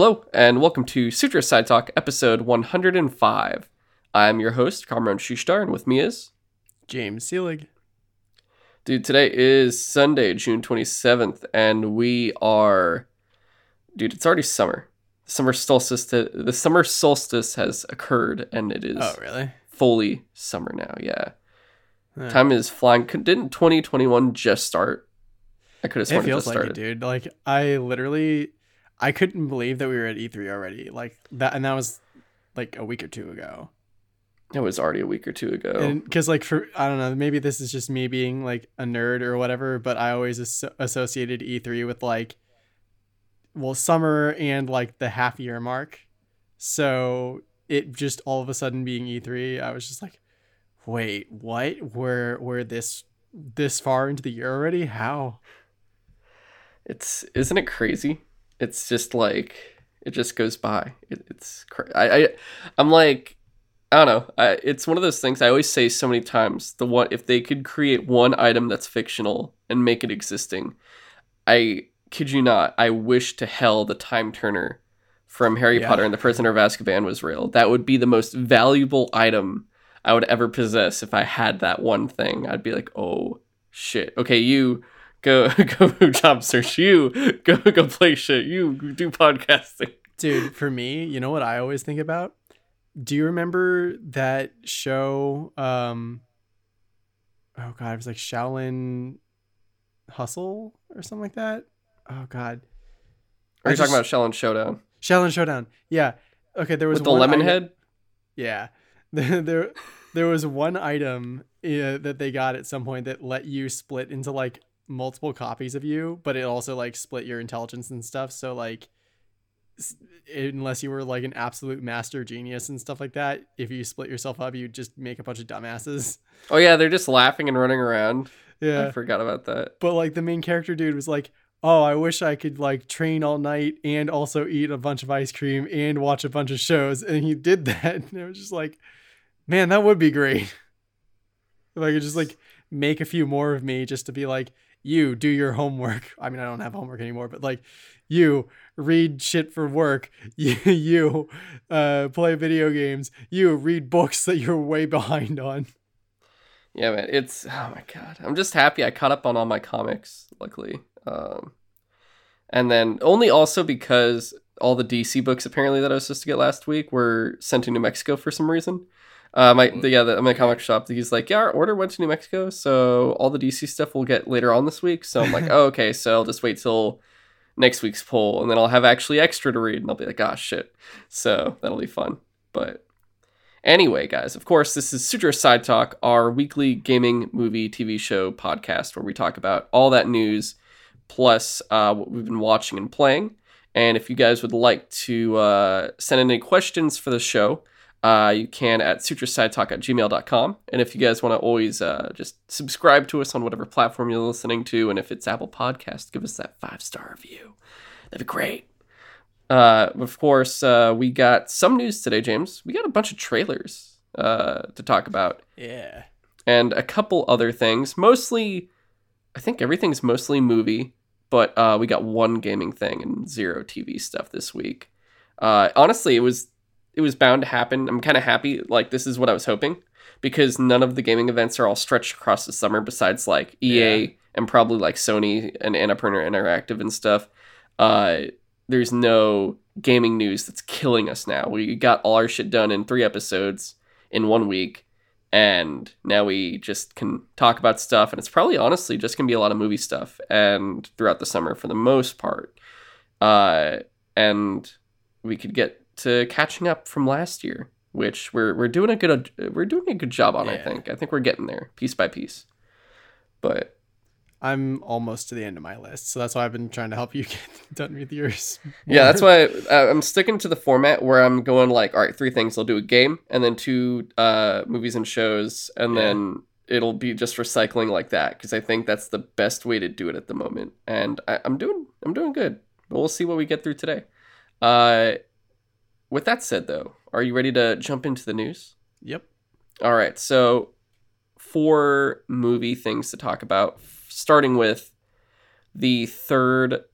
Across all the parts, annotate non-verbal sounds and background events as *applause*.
Hello, and welcome to Sutro Side Talk, episode 105. I'm your host, Kamron Shushtar, and with me is. James Seelig. Dude, today is Sunday, June 27th, and we are. Dude, it's already summer. Summer solstice. To... The summer solstice has occurred, and it is Oh, really? fully summer now. Yeah, time is flying. Didn't 2021 just start? I could have It sworn it, feels just like started. it, dude. Like I literally, I couldn't believe that we were at E3 already. Like that, and that was like a week or two ago. It was already a week or two ago. Because like for I don't know, maybe this is just me being like a nerd or whatever, but I always as- associated E3 with like, well, summer and like the half year mark. So it just all of a sudden being E3, I was just like, wait, what? We're we're this this far into the year already? How? It's isn't it crazy? It's just like it just goes by. It, it's cra- I, I I'm like I don't know. I, it's one of those things I always say so many times. The one if they could create one item that's fictional and make it existing, I kid you not. I wish to hell the time turner from Harry Yeah. Potter and the Prisoner of Azkaban was real. That would be the most valuable item I would ever possess if I had that one thing. I'd be like, oh shit. Okay, you go *laughs* go job search. You go go play shit. You do podcasting. Dude, for me, you know what I always think about? Do you remember that show? Um, oh god, it was like Shaolin Hustle or something like that. Oh god, Are I you talking about Shaolin Showdown Shaolin Showdown. Yeah. Okay, there was with the lemon head? Yeah, *laughs* there, there, there was one item uh, that they got at some point that let you split into like multiple copies of you, but it also like split your intelligence and stuff. So like, unless you were like an absolute master genius and stuff like that, if you split yourself up, you just make a bunch of dumbasses. Oh yeah, they're just laughing and running around. Yeah. I forgot about that. but like the main character dude was like. Oh, I wish I could like train all night and also eat a bunch of ice cream and watch a bunch of shows. And he did that. *laughs* And it was just like, man, that would be great. If I could just like make a few more of me just to be like, you do your homework. *laughs* I mean, I don't have homework anymore, but like, you read shit for work. *laughs* You, uh, play video games. You read books that you're way behind on. Yeah, man. It's oh my god. I'm just happy I caught up on all my comics. Luckily, um, and then only also because all the DC books apparently that I was supposed to get last week were sent to New Mexico for some reason. Uh, my the, yeah, the, my comic shop. He's like, yeah, our order went to New Mexico, so all the DC stuff we'll get later on this week. So I'm like, *laughs* oh, okay, so I'll just wait till next week's poll, and then I'll have actually extra to read, and I'll be like, ah, shit. So that'll be fun. But Anyway, guys, of course, this is Sutro Side Talk, our weekly gaming, movie, TV show podcast where we talk about all that news plus uh, what we've been watching and playing. And if you guys would like to uh, send in any questions for the show, uh, you can at sutrosidetalk at gmail.com. And if you guys want to always uh, just subscribe to us on whatever platform you're listening to, and if it's Apple Podcast, give us that five star review. That'd be great. Uh, of course, uh, we got some news today, James. We got a bunch of trailers uh, to talk about Yeah. and a couple other things. Mostly, I think everything's mostly movie, but uh, we got one gaming thing and zero TV stuff this week. Uh, honestly, it was it was bound to happen. I'm kind of happy. Like this is what I was hoping because none of the gaming events are all stretched across the summer. Besides like EA Yeah. and probably like Sony and Annapurna Interactive and stuff. Uh, there's no gaming news that's killing us now. We got all our shit done in three episodes in one week, and now we just can talk about stuff. And it's probably honestly just gonna be a lot of movie stuff, and throughout the summer for the most part. Uh, and we could get to catching up from last year, which we're we're doing a good we're doing a good job on. I think I think we're getting there piece by piece. But I'm almost to the end of my list, so that's why I've been trying to help you *laughs* get done with yours. Yeah, that's why uh, I'm sticking to the format where I'm going like, all right, three things. I'll do a game, and then two uh, movies and shows, and Yeah. then it'll be just recycling like that because I think that's the best way to do it at the moment. And I, I'm doing, I'm doing good. But we'll see what we get through today. Uh, with that said, though, are you ready to jump into the news? Yep. All right, so four movie things to talk about, starting with the third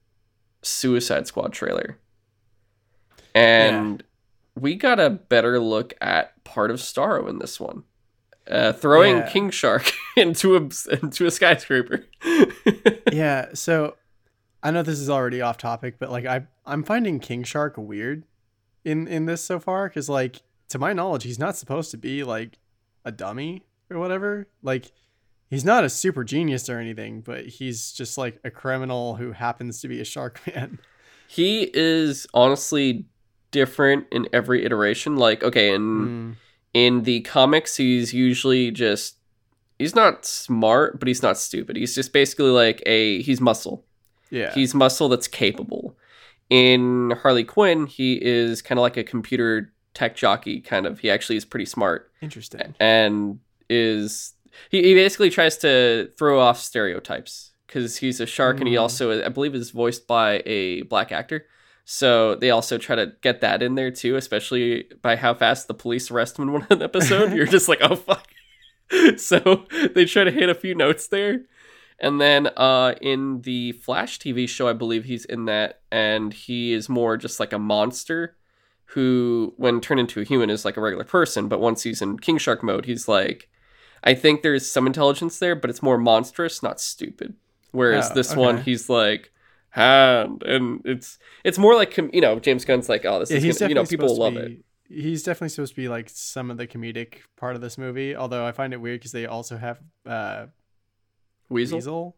Suicide Squad trailer. and we got a better look at part of Starro in this one, uh, throwing Yeah. King Shark *laughs* into a into a skyscraper. *laughs* yeah, so I know this is already off topic, but like I I'm finding King Shark weird in in this so far cuz like to my knowledge he's not supposed to be like a dummy or whatever. Like he's not a super genius or anything, but he's just like a criminal who happens to be a shark *laughs* man. he is honestly different in every iteration. Like, okay, in Mm, in the comics, he's usually just he's not smart, but he's not stupid. He's just basically like a he's muscle. yeah. He's muscle that's capable. In Harley Quinn, he is kind of like a computer tech jockey kind of. He actually is pretty smart interesting. and is he, he basically tries to throw off stereotypes because he's a shark and he Mm. also I believe is voiced by a black actor. So they also try to get that in there too, especially by how fast the police arrest him in one *laughs* episode. You're just like, oh fuck. *laughs* so they try to hit a few notes there. And then uh, in the Flash TV show, I believe he's in that, and he is more just like a monster who, when turned into a human, is like a regular person. But once he's in King Shark mode, he's like, I think there's some intelligence there, but it's more monstrous, not stupid. Whereas Oh, this one, he's like hand, and it's it's more like you know James Gunn's like, oh, this Yeah, is gonna, you know people love to it. He's definitely supposed to be like some of the comedic part of this movie, although I find it weird because they also have uh, Weasel, Weasel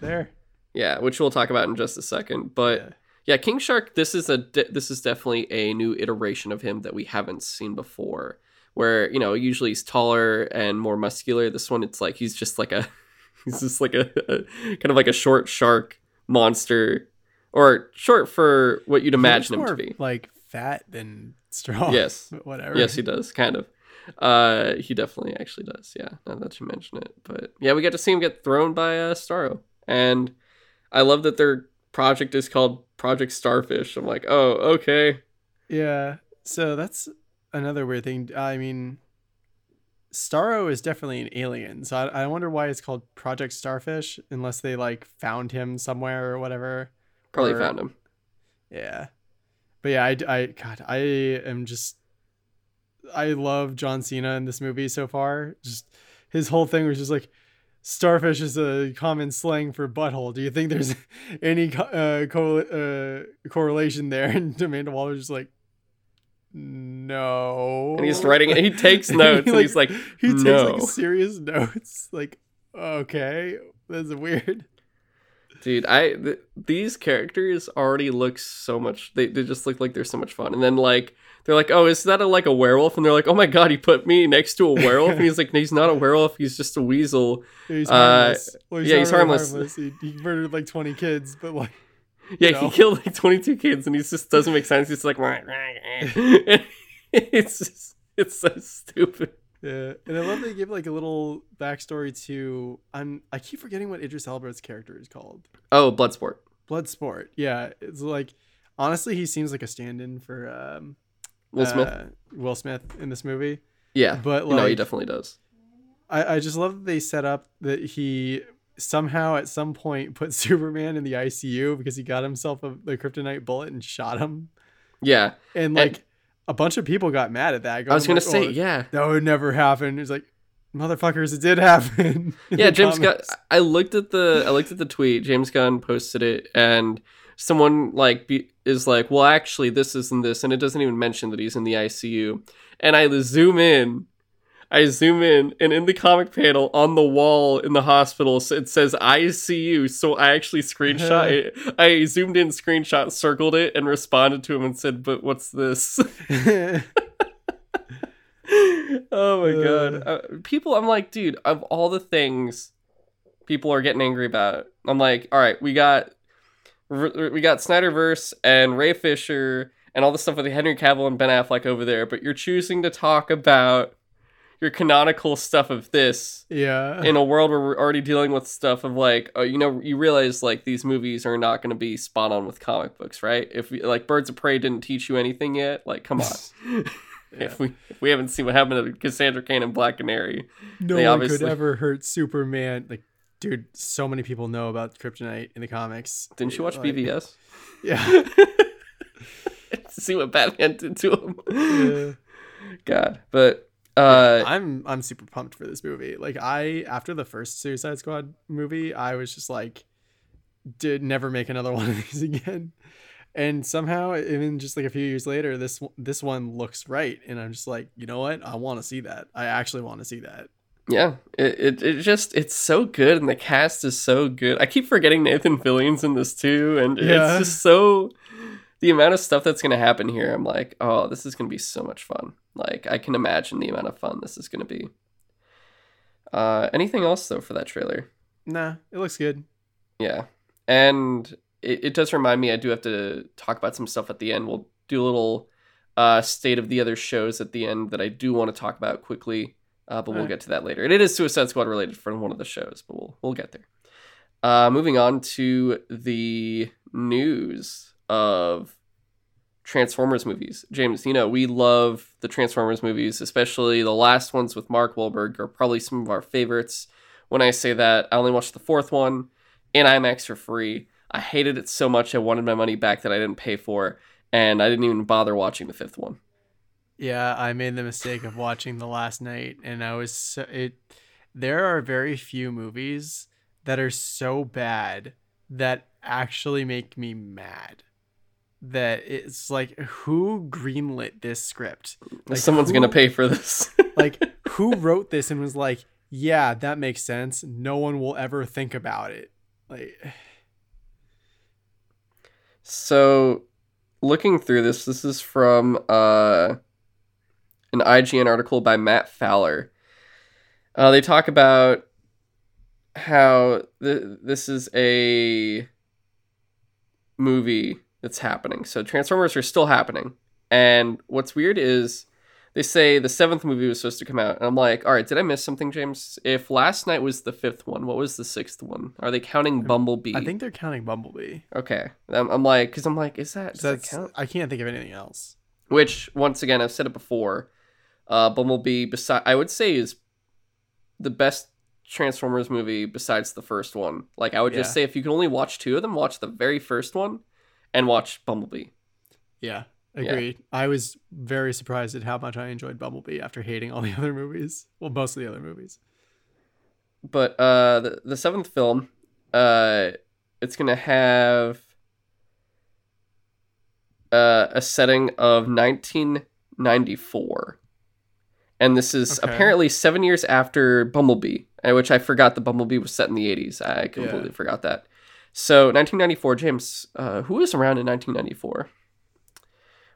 there. yeah, which we'll talk about in just a second. But Yeah. Yeah, King Shark. This is a de- this is definitely a new iteration of him that we haven't seen before. Where you know usually he's taller and more muscular. This one, it's like he's just like a *laughs* he's just like a, a kind of like a short shark monster, or short for what you'd imagine him to be. like fat than strong. Yes. *laughs* whatever. Yes, he does, kind of. Uh, he definitely actually does. Yeah, now that you mention it, but yeah, we get to see him get thrown by uh, Starro, and I love that their project is called Project Starfish. I'm like, oh, okay. Yeah. So that's another weird thing. I mean, Starro is definitely an alien. So I, I wonder why it's called Project Starfish, unless they like found him somewhere or whatever. Probably Or- found him. Yeah. But yeah, I, I, God, I am just, I love John Cena in this movie so far. Just his whole thing was just like, starfish is a common slang for butthole. Do you think there's *laughs* any uh, co- uh, correlation there? *laughs* And Amanda Waller's just like, no. And he's writing it. He *laughs* takes notes and he's like, he takes no. like serious notes. Like, okay, that's weird. dude, I th- these characters already look so much. They they just look like they're so much fun. And then like they're like, oh, is that a, like a werewolf? And they're like, oh my god, he put me next to a werewolf. and he's like, he's not a werewolf. He's just a weasel. He's Uh, harmless. Well, yeah, he's really harmless. He, he murdered like 20 kids, but like, Yeah, know? he killed like 22 kids, and he just doesn't make sense. He's like, *laughs* it's just, it's so stupid. yeah. And I love they give like a little backstory to. I'm I keep forgetting what Idris Elba's character is called. Oh, Bloodsport. Bloodsport. Yeah, it's like honestly, he seems like a stand-in for um, Will Smith. uh, Will Smith in this movie. yeah, But like, no, he definitely does. I, I just love that they set up that he somehow at some point put *laughs* Superman in the ICU because he got himself a, the kryptonite bullet and shot him. Yeah, And like a bunch of people got mad at that. I was going gonna say, "Oh, yeah, that would never happen. It's like, motherfuckers, it did happen. *laughs* yeah. James Gunn. I looked at the, I looked at the tweet. James Gunn posted it, and someone like be, is like, well, actually, this isn't this, and it doesn't even mention that he's in the ICU. And I zoom in. I zoom in, and in the comic panel on the wall in the hospital, it says ICU. So I actually screenshot it. I zoomed in, screenshot, circled it, and responded to him and said, "But what's this?" *laughs* oh my god, uh, people! I'm like, dude, of all the things people are getting angry about, I'm like, all right, we got we got Snyderverse and Ray Fisher and all the stuff with Henry Cavill and Ben Affleck over there, but you're choosing to talk about your canonical stuff of this yeah. in a world where we're already dealing with stuff of like, oh, you know, you realize like these movies are not going to be spot on with comic books, right? If we, like Birds of Prey didn't teach you anything yet, like, come on. *laughs* Yeah. If we if we haven't seen what happened to Cassandra Cain and Black Canary, no they one could ever hurt Superman. Like, dude, so many people know about Kryptonite in the comics. didn't you watch Like, BVS? *laughs* Yeah. *laughs* see what Batman did to him. Yeah. God, but uh, I'm I'm super pumped for this movie. Like I after the first Suicide Squad movie, I was just like, did never make another *laughs* one of these again. And somehow, even just like a few years later, this this one looks right, and I'm just like, you know what? I want to see that. I actually want to see that. Yeah, it, it it just it's so good, and the cast is so good. I keep forgetting Nathan Fillion's in this too, and Yeah. it's just so the amount of stuff that's gonna happen here. I'm like, oh, this is gonna be so much fun. Like I can imagine the amount of fun this is gonna be. Uh, anything else though for that trailer? Nah, it looks good. Yeah. And it, it does remind me I do have to talk about some stuff at the end. We'll do a little uh, state of the other shows at the end that I do want to talk about quickly, uh, but we'll Alright. get to that later. And it is Suicide Squad related from one of the shows, but we'll we'll get there. Uh, moving on to the news of Transformers movies. James, you know, we love the Transformers movies, especially the last ones with Mark Wahlberg are probably some of our favorites. When I say that, I only watched the fourth one in IMAX for free. I hated it so much I wanted my money back that I didn't pay for, and I didn't even bother watching the fifth one. Yeah, I made the mistake of watching the last night, and I was so, it. There are very few movies that are so bad that actually make me mad. That it's like who greenlit this script? Like, Someone's who- gonna pay for this. *laughs* Like *laughs* who wrote this and was like, yeah, that makes sense. No one will ever think about it. Like, *sighs* So, looking through this, this is from uh, an IGN article by Matt Fowler. Uh, they talk about how th- this is a movie that's happening. So, Transformers are still happening. And what's weird is they say the seventh movie was supposed to come out. And I'm like, all right, did I miss something, James? If last night was the fifth one, what was the sixth one? Are they counting Bumblebee? I think they're counting Bumblebee. Okay. I'm, I'm like, because I'm like, is that, does that count? I can't think of anything else. Which, once again, I've said it before. Uh, Bumblebee, beside, I would say, is the best Transformers movie besides the first one. Like, I would just say if you can only watch two of them, watch the very first one and watch Bumblebee. Yeah, Yeah. agreed. I was very surprised at how much I enjoyed Bumblebee after hating all the *laughs* other movies. Well, most of the other movies. But uh, the, the seventh film, uh, it's going to have uh, a setting of 1994. And this is Okay. apparently seven years after Bumblebee, uh, which I forgot the Bumblebee was set in the 80s. I Yeah. completely forgot that. So 1994, James, uh, who was around in 1994?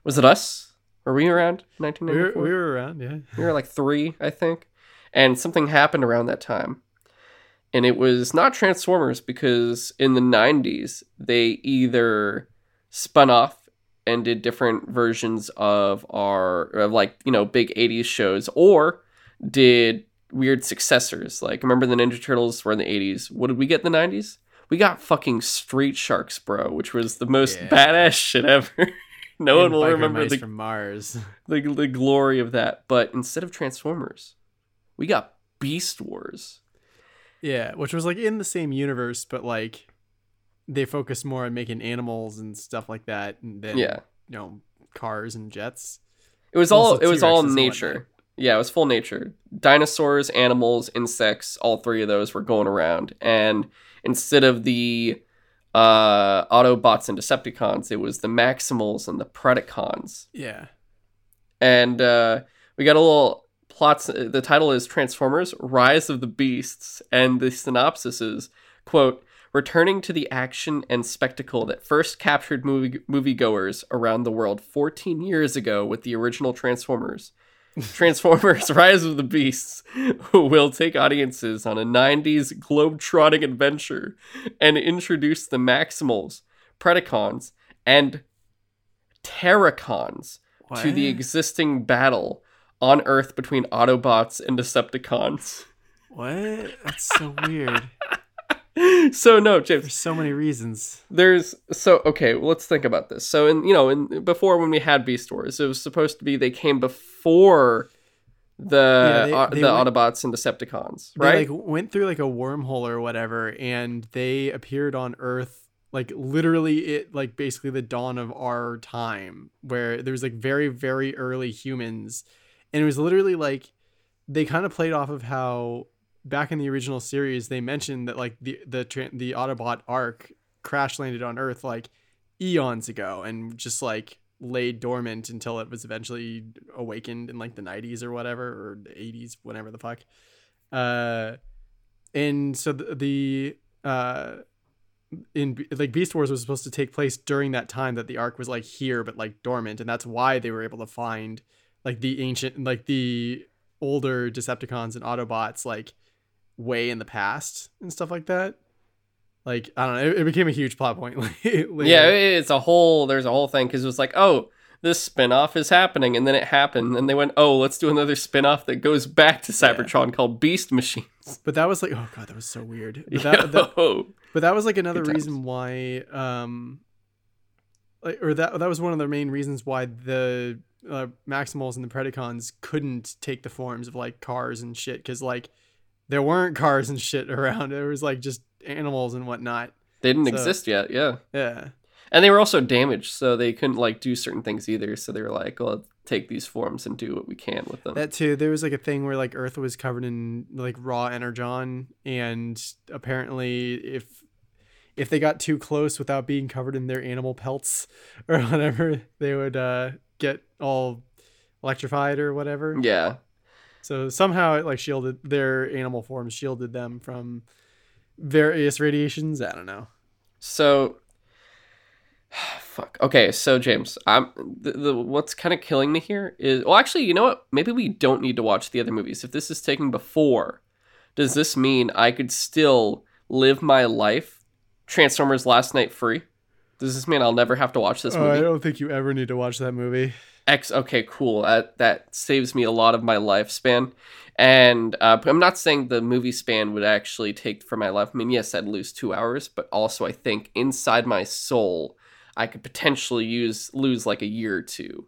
Was it us? Were we around in We were, 1994? we were around, yeah. We were like three, I think. And something happened around that time. And it was not Transformers because in the 90s, they either spun off and did different versions of our, of like, you know, big 80s shows or did weird successors. Like, remember the Ninja Turtles were in the 80s? What did we get in the 90s? We got fucking Street Sharks, bro, which was the most Yeah. badass shit ever. *laughs* no one And will Biker remember the from Mars. *laughs* the, the glory of that. But instead of Transformers, we got Beast Wars. Yeah, which was like in the same universe, but like they focus more on making animals and stuff like that than Yeah. you know cars and jets. It was all it was all nature. Yeah, it was full nature. Dinosaurs, animals, insects, all three of those were going around. And instead of the uh Autobots and Decepticons, it was the Maximals and the Predacons. Yeah. and uh, we got a little plots. The title is Transformers: Rise of the Beasts, and the synopsis is quote. Returning to the action and spectacle that first captured movie moviegoers around the world 14 years ago with the original Transformers, *laughs* Transformers: Rise of the Beasts will take audiences on a 90s globe-trotting adventure and introduce the Maximals, Predacons, and Terrorcons to the existing battle on Earth between Autobots and Decepticons. What? That's so *laughs* weird. *laughs* so no, For James. so many reasons. There's so okay. Well, let's think about this. So in you know in before when we had Beast Wars, it was supposed to be they came before the Yeah, they- uh, they the went- Autobots and Decepticons, They right? like went through like a wormhole or whatever, and they appeared on Earth like literally it like basically the dawn of our time where there was like very very early humans and it was literally like they kind of played off of how back in the original series they mentioned that like the the the Autobot arc crash landed on Earth like eons ago and just like laid dormant until it was eventually awakened in like the 90s or whatever or the 80s whatever the fuck. Uh and so the, the uh in like beast wars was supposed to take place during that time that the arc was like here but like dormant and that's why they were able to find like the ancient like the older decepticons and autobots like way in the past and stuff like that like i don't know it, it became a huge plot point. *laughs* Yeah, it's a whole. There's a whole thing because it was like, oh, this spin-off is happening, and then it happened, and they went, oh, let's do another spin-off that goes back to Yeah. Cybertron called Beast Machines. *laughs* but that was like oh god that was so weird *laughs* but that, that, But that was like another reason why, um, like, or that that was one of the main reasons why the uh, Maximals and the Predacons couldn't take the forms of like cars and shit because like there weren't cars and shit around. There was like just animals and whatnot. they didn't So- exist yet. Yeah, Yeah, and they were also damaged, so they couldn't like do certain things either. So they were like, well, take these forms and do what we can with them. that too. There was like a thing where like Earth was covered in like raw energon, and apparently if if they got too close without being covered in their animal pelts *laughs* or whatever, they would uh, get all electrified or whatever. yeah, So somehow it like shielded their animal forms, shielded them from various radiations. I don't know. So, *sighs* fuck. Okay, so James, I'm the, the what's kind of killing me here is well, actually, you know what? Maybe we don't need to watch the other movies. If this is taken before, does this mean I could still live my life Transformers Last Night free? Does this mean I'll never have to watch this Oh, I don't think you ever need to watch that movie. X. Okay, cool. That that saves me a lot of my lifespan. And uh, I'm not saying the movie span would actually take for my life. I mean, yes, I'd lose two hours, but also I think inside my soul, I could potentially use lose like a year or two,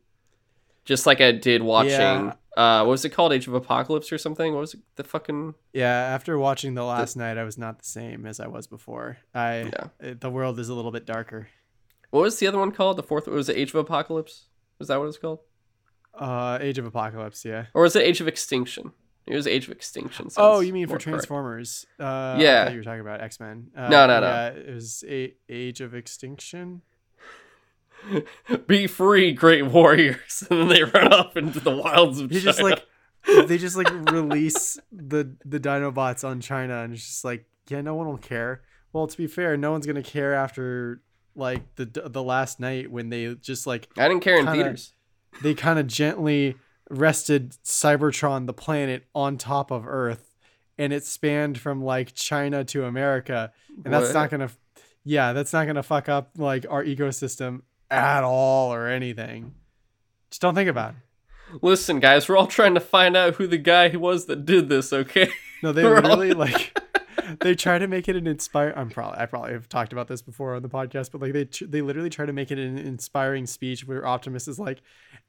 just like I did watching. Yeah. Uh, what was it called? Age of Apocalypse or something? What was it? The fucking Yeah, after watching the last night, I was not the same as I was before. I Yeah. the world is a little bit darker. what was the other one called? The fourth was it Age of Apocalypse? Was that what it's called? Uh, Age of Apocalypse. Yeah. Or was it Age of Extinction? It was Age of Extinction. Oh, you mean for. Transformers? Uh, Yeah. you were talking about X Men. Uh, No, no, no. Yeah, it was a Age of Extinction. *laughs* be free, great warriors, *laughs* and then they run off into the wilds of He China. just like *laughs* they just like release the the Dinobots on China, and it's just like, yeah, no one will care. Well, to be fair, no one's gonna care after like the the last night when they just like I didn't care in kinda- theaters. they kind of gently rested Cybertron, the planet, on top of Earth, and it spanned from like China to America, and that's not gonna, yeah, that's not gonna fuck up like our ecosystem at all or anything. Just don't think about it. Listen, guys, we're all trying to find out who the guy was that did this. Okay. No, they *laughs* We're all- like they try to make it an inspire. I'm probably I probably have talked about this before on the podcast, but like they tr- they literally try to make it an inspiring speech where Optimus is like,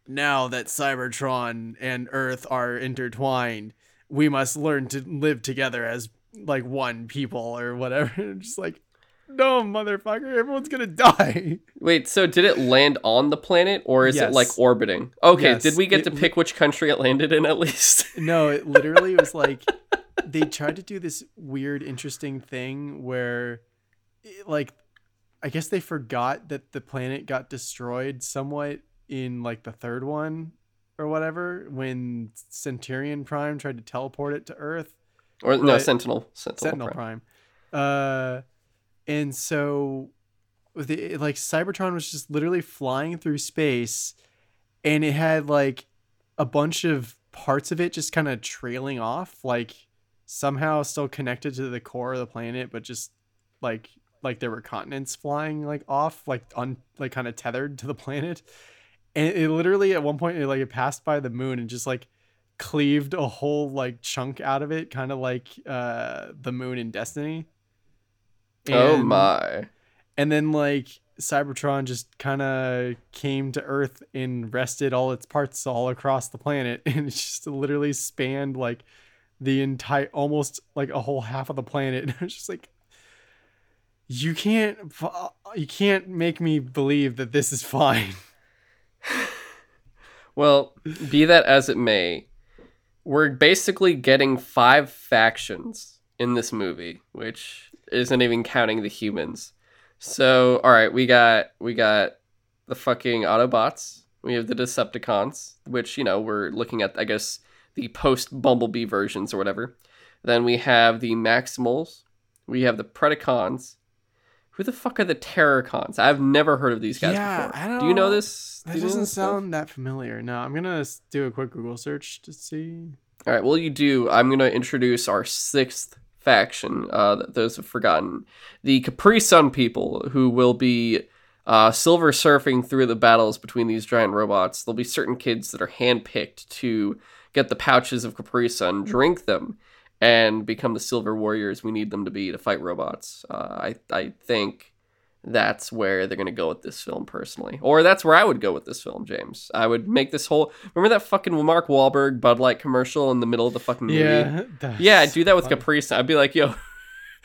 now that Cybertron and Earth are intertwined, we must learn to live together as like one people or whatever. *laughs* And just like, no, motherfucker, everyone's gonna die. Wait, so did it land on the planet or is it like orbiting? Okay, Yes, did we get it- to pick which country it landed in at least? No, it literally was like *laughs* they tried to do this weird, interesting thing where, like, I guess they forgot that the planet got destroyed somewhat in like the third one or whatever when Centurion Prime tried to teleport it to Earth. or no, Sentinel. Sentinel. Sentinel Prime. Prime. Uh, and so the like Cybertron was just literally flying through space, and it had like a bunch of parts of it just kind of trailing off, like somehow still connected to the core of the planet, but just like like there were continents flying like off, like on like kind of tethered to the planet. And it literally at one point it like it passed by the moon and just like cleaved a whole like chunk out of it, kind of like uh the moon in Destiny. Oh my. And then like Cybertron just kind of came to Earth and rested all its parts all across the planet, *laughs* and it just literally spanned like the entire, almost like a whole half of the planet. And *laughs* it's just like, you can't uh, you can't make me believe that this is fine. *laughs* Well, be that as it may, we're basically getting five factions in this movie, which isn't even counting the humans. So, all right, we got we got the fucking Autobots. We have the Decepticons, which you know we're looking at. I guess the post Bumblebee versions or whatever. Then we have the Maximals. We have the Predacons. Who the fuck are the Terrorcons? I've never heard of these guys Yeah, before. I don't Do you know this? That Do doesn't this stuff? sound that familiar. No, I'm gonna do a quick Google search to see. All right, well, you do. I'm going to introduce our sixth faction, uh, that those have forgotten. The Capri Sun people, who will be uh, silver surfing through the battles between these giant robots. There'll be certain kids that are handpicked to get the pouches of Capri Sun, drink them, and become the silver warriors we need them to be to fight robots. Uh, I, I think that's where they're going to go with this film personally. Or that's where I would go with this film, James. I would make this whole. Remember that fucking Mark Wahlberg Bud Light commercial in the middle of the fucking movie? Yeah, Yeah, I'd do that with funny. Capri Sun. I'd be like, yo. *laughs*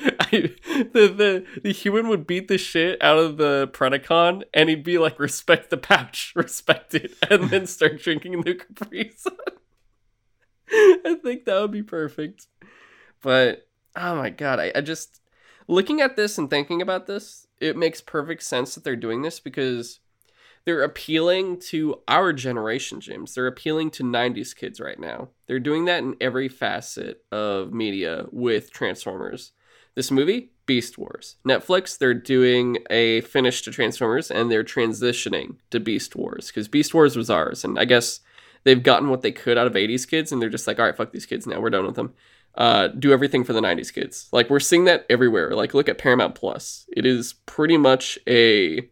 I, the, the the human would beat the shit out of the Predacon and he'd be like, respect the pouch, *laughs* respect it, and then start drinking the Capri Sun. *laughs* I think that would be perfect. But oh my god, I, I just looking at this and thinking about this, it makes perfect sense that they're doing this because they're appealing to our generation, James. They're appealing to 90s kids right now. They're doing that in every facet of media with Transformers. This movie, Beast Wars. Netflix, they're doing a finish to Transformers and they're transitioning to Beast Wars because Beast Wars was ours. And I guess they've gotten what they could out of 80s kids and they're just like, all right, fuck these kids now. We're done with them. Uh, do everything for the 90s kids. Like, we're seeing that everywhere. Like, look at Paramount Plus. It is pretty much a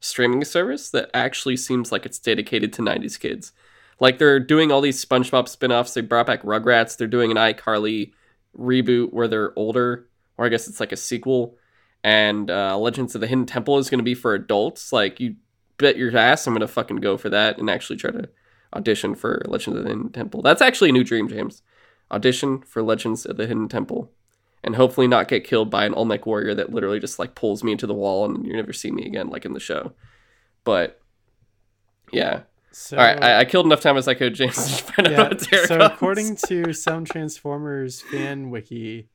streaming service that actually seems like it's dedicated to 90s kids. Like they're doing all these SpongeBob spin-offs. They brought back Rugrats. They're doing an iCarly reboot where they're older, or I guess it's like a sequel. And uh, Legends of the Hidden Temple is going to be for adults. Like you bet your ass I'm going to fucking go for that and actually try to audition for Legends of the Hidden Temple. That's actually a new dream, James. Audition for Legends of the Hidden Temple. And hopefully not get killed by an Olmec warrior that literally just like pulls me into the wall and you never see me again, like in the show. But yeah, So, all right, I, I killed enough time as I could, James. *laughs* to find out yeah, so according *laughs* to some Transformers fan wiki,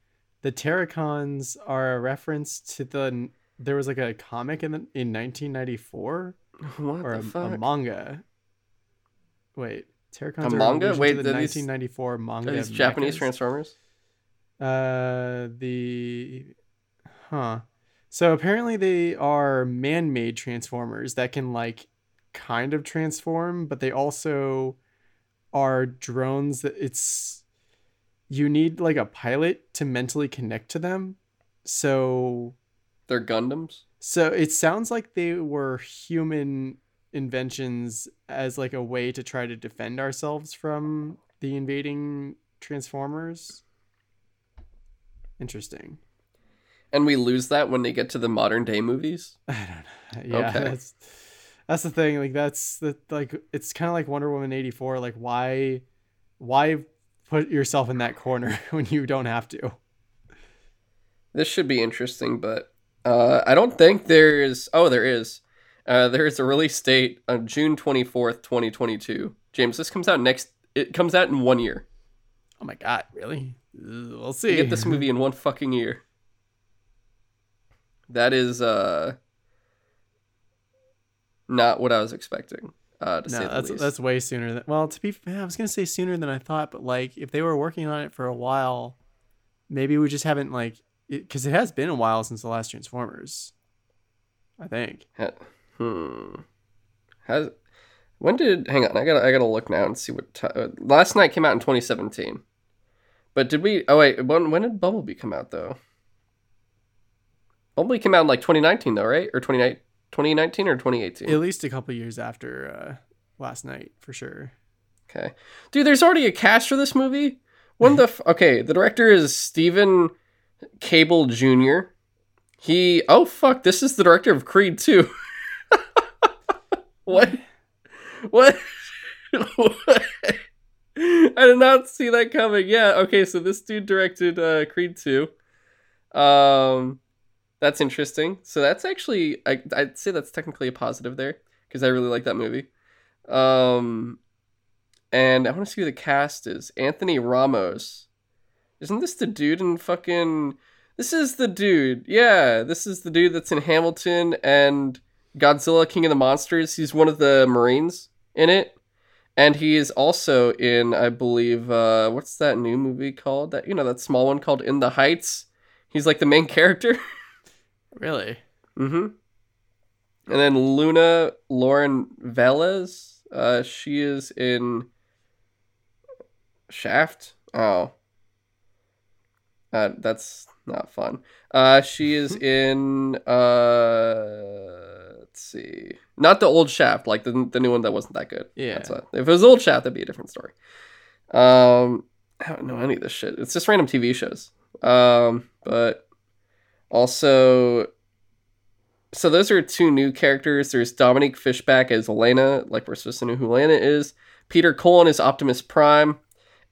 the Terrorcons are a reference to the there was like a comic in the, in 1994 what or a, a manga. Wait, Terrorcons A manga? Wait, the are these- 1994 manga. These Japanese mechas. Transformers? Uh, the huh. So apparently they are man-made transformers that can like kind of transform, but they also are drones that it's you need like a pilot to mentally connect to them. So They're Gundams. so it sounds like they were human inventions as like a way to try to defend ourselves from the invading transformers. Interesting. And we lose that when they get to the modern day movies. *laughs* I don't know. Yeah, Okay. that's that's the thing. Like that's the like it's kind of like Wonder Woman eighty four. Like why why put yourself in that corner *laughs* when you don't have to? This should be interesting, but uh, I don't think there's. Oh, there is. Uh, there is a release date on June twenty fourth, twenty twenty two. James, this comes out next. It comes out in one year. Oh my god, really? We'll We see. get this movie in one fucking year. That is uh not what I was expecting. Uh, to say No, the that's least. that's way sooner than. Well, to be, I was gonna say sooner than I thought, but like if they were working on it for a while, maybe we just haven't like because it, has been a while since the last Transformers. I think. Hmm. Has when did hang on? I gotta I gotta look now and see what ti uh, last night came out in 2017. But did we? Oh wait, when when did Bumblebee come out though? Bumblebee came out in like 2019 though, right? Or 29 2019 or 2018? At least a couple years after uh, last night, for sure. Okay, dude, there's already a cast for this movie. When the f- *laughs* okay, the director is Steven Caple Jr. He oh fuck, this is the director of Creed 2. *laughs* what? What? what? I did not see that coming. Yeah, okay, so this dude directed uh, Creed 2. Um that's interesting. So that's actually I I'd say that's technically a positive there because I really like that movie. Um, and I want to see who the cast is. Anthony Ramos. Isn't this the dude in fucking? This is the dude. Yeah, this is the dude that's in Hamilton and Godzilla King of the Monsters. He's one of the Marines in it. And he is also in, I believe, uh, what's that new movie called? That you know, that small one called In the Heights. He's like the main *laughs* character. Really? mm-hmm. And then Luna Lauren Velez. Uh, she is in Shaft. Oh, uh, that's not fun. Uh, she is *laughs* in uh, let's see, not the old Shaft, like the the new one that wasn't that good. Yeah. That's what, if it was old Shaft, that'd be a different story. Um, I don't know any of this shit. It's just random TV shows. Um, but also, so those are two new characters. There's Dominique Fishback as Elena, like we're supposed to know who Elena is. Peter Cullen is Optimus Prime,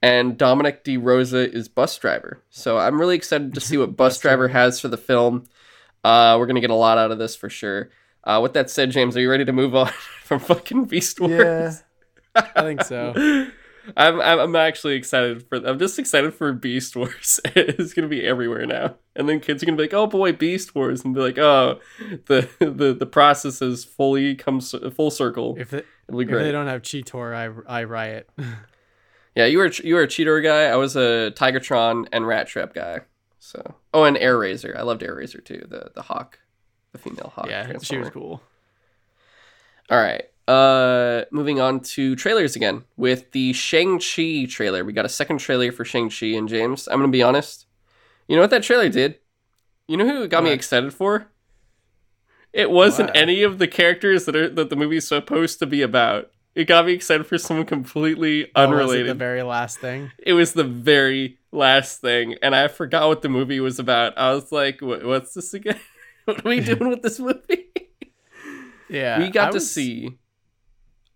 and Dominic D. Rosa is Bus Driver. So I'm really excited to see what *laughs* Bus Driver. has for the film. Uh, we're gonna get a lot out of this for sure. Uh, with that said, James, are you ready to move on *laughs* from fucking Beast Wars? Yeah, I think so. *laughs* I'm, I'm I'm actually excited for. I'm just excited for Beast Wars. *laughs* it's gonna be everywhere now, and then kids are gonna be like, "Oh boy, Beast Wars," and be like, "Oh, the the the process has fully come s- full circle." If be if they don't have Cheetor, I, I riot. Yeah, you were you were a Cheetor guy. I was a Tigertron and Rattrap guy. So, oh, and Airazor. I loved Airazor too. The the hawk, the female hawk. yeah, she was cool. All right. Uh, moving on to trailers again with the Shang Chi trailer. We got a second trailer for Shang Chi and James. I'm gonna be honest. You know what that trailer did? You know who it got me excited for? It wasn't What? any of the characters that are that the movie's supposed to be about. It got me excited for someone completely Oh, unrelated. the very last thing. it was the very last thing, and I forgot what the movie was about. I was like, "What's this again? *laughs* what are we *laughs* doing with this movie?" Yeah, we got I to was- see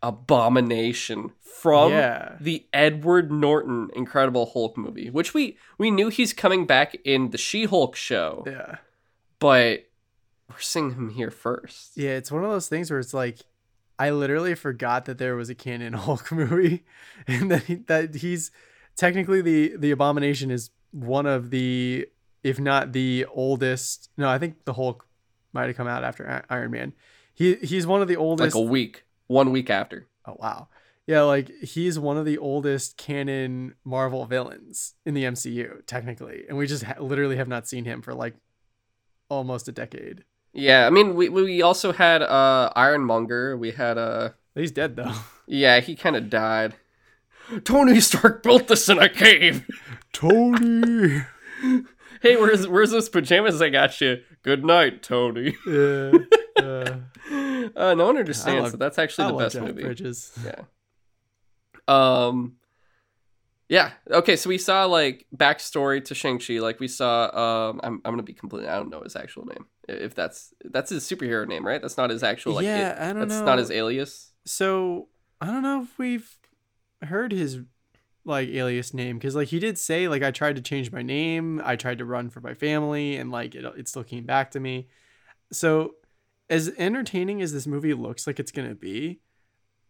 Abomination from Yeah, the Edward Norton Incredible Hulk movie, which we we knew he's coming back in the She-Hulk show, yeah, but we're seeing him here first. yeah. It's one of those things where it's like, I literally forgot that there was a canon *laughs* Hulk movie, and that he, that he's technically the the Abomination is one of the, if not the oldest. No, I think the Hulk might have come out after Iron Man. He he's one of the oldest. Like a week, one week after. Oh wow. Yeah, like he's one of the oldest canon Marvel villains in the MCU, technically, and we just ha- literally have not seen him for like almost a decade. Yeah, I mean, we we also had uh Ironmonger. We had uh He's dead though. *laughs* yeah, he kind of died. Tony Stark built this in a cave. Tony. *laughs* Hey, where's where's those pajamas I got you? Good night, Tony. *laughs* yeah. Uh, Uh, no one understands love- that that's actually I the best Jeff movie. Bridges. Yeah. Um. Yeah. Okay. So we saw like backstory to Shang Chi. Like we saw. Um. I'm. I'm gonna be completely. I don't know his actual name. If that's that's his superhero name, right? That's not his actual. Like, yeah, it- I don't that's know. not his alias. So I don't know if we've heard his like alias name because like he did say like I tried to change my name, I tried to run for my family, and like it, it still came back to me. So as entertaining as this movie looks like it's gonna be,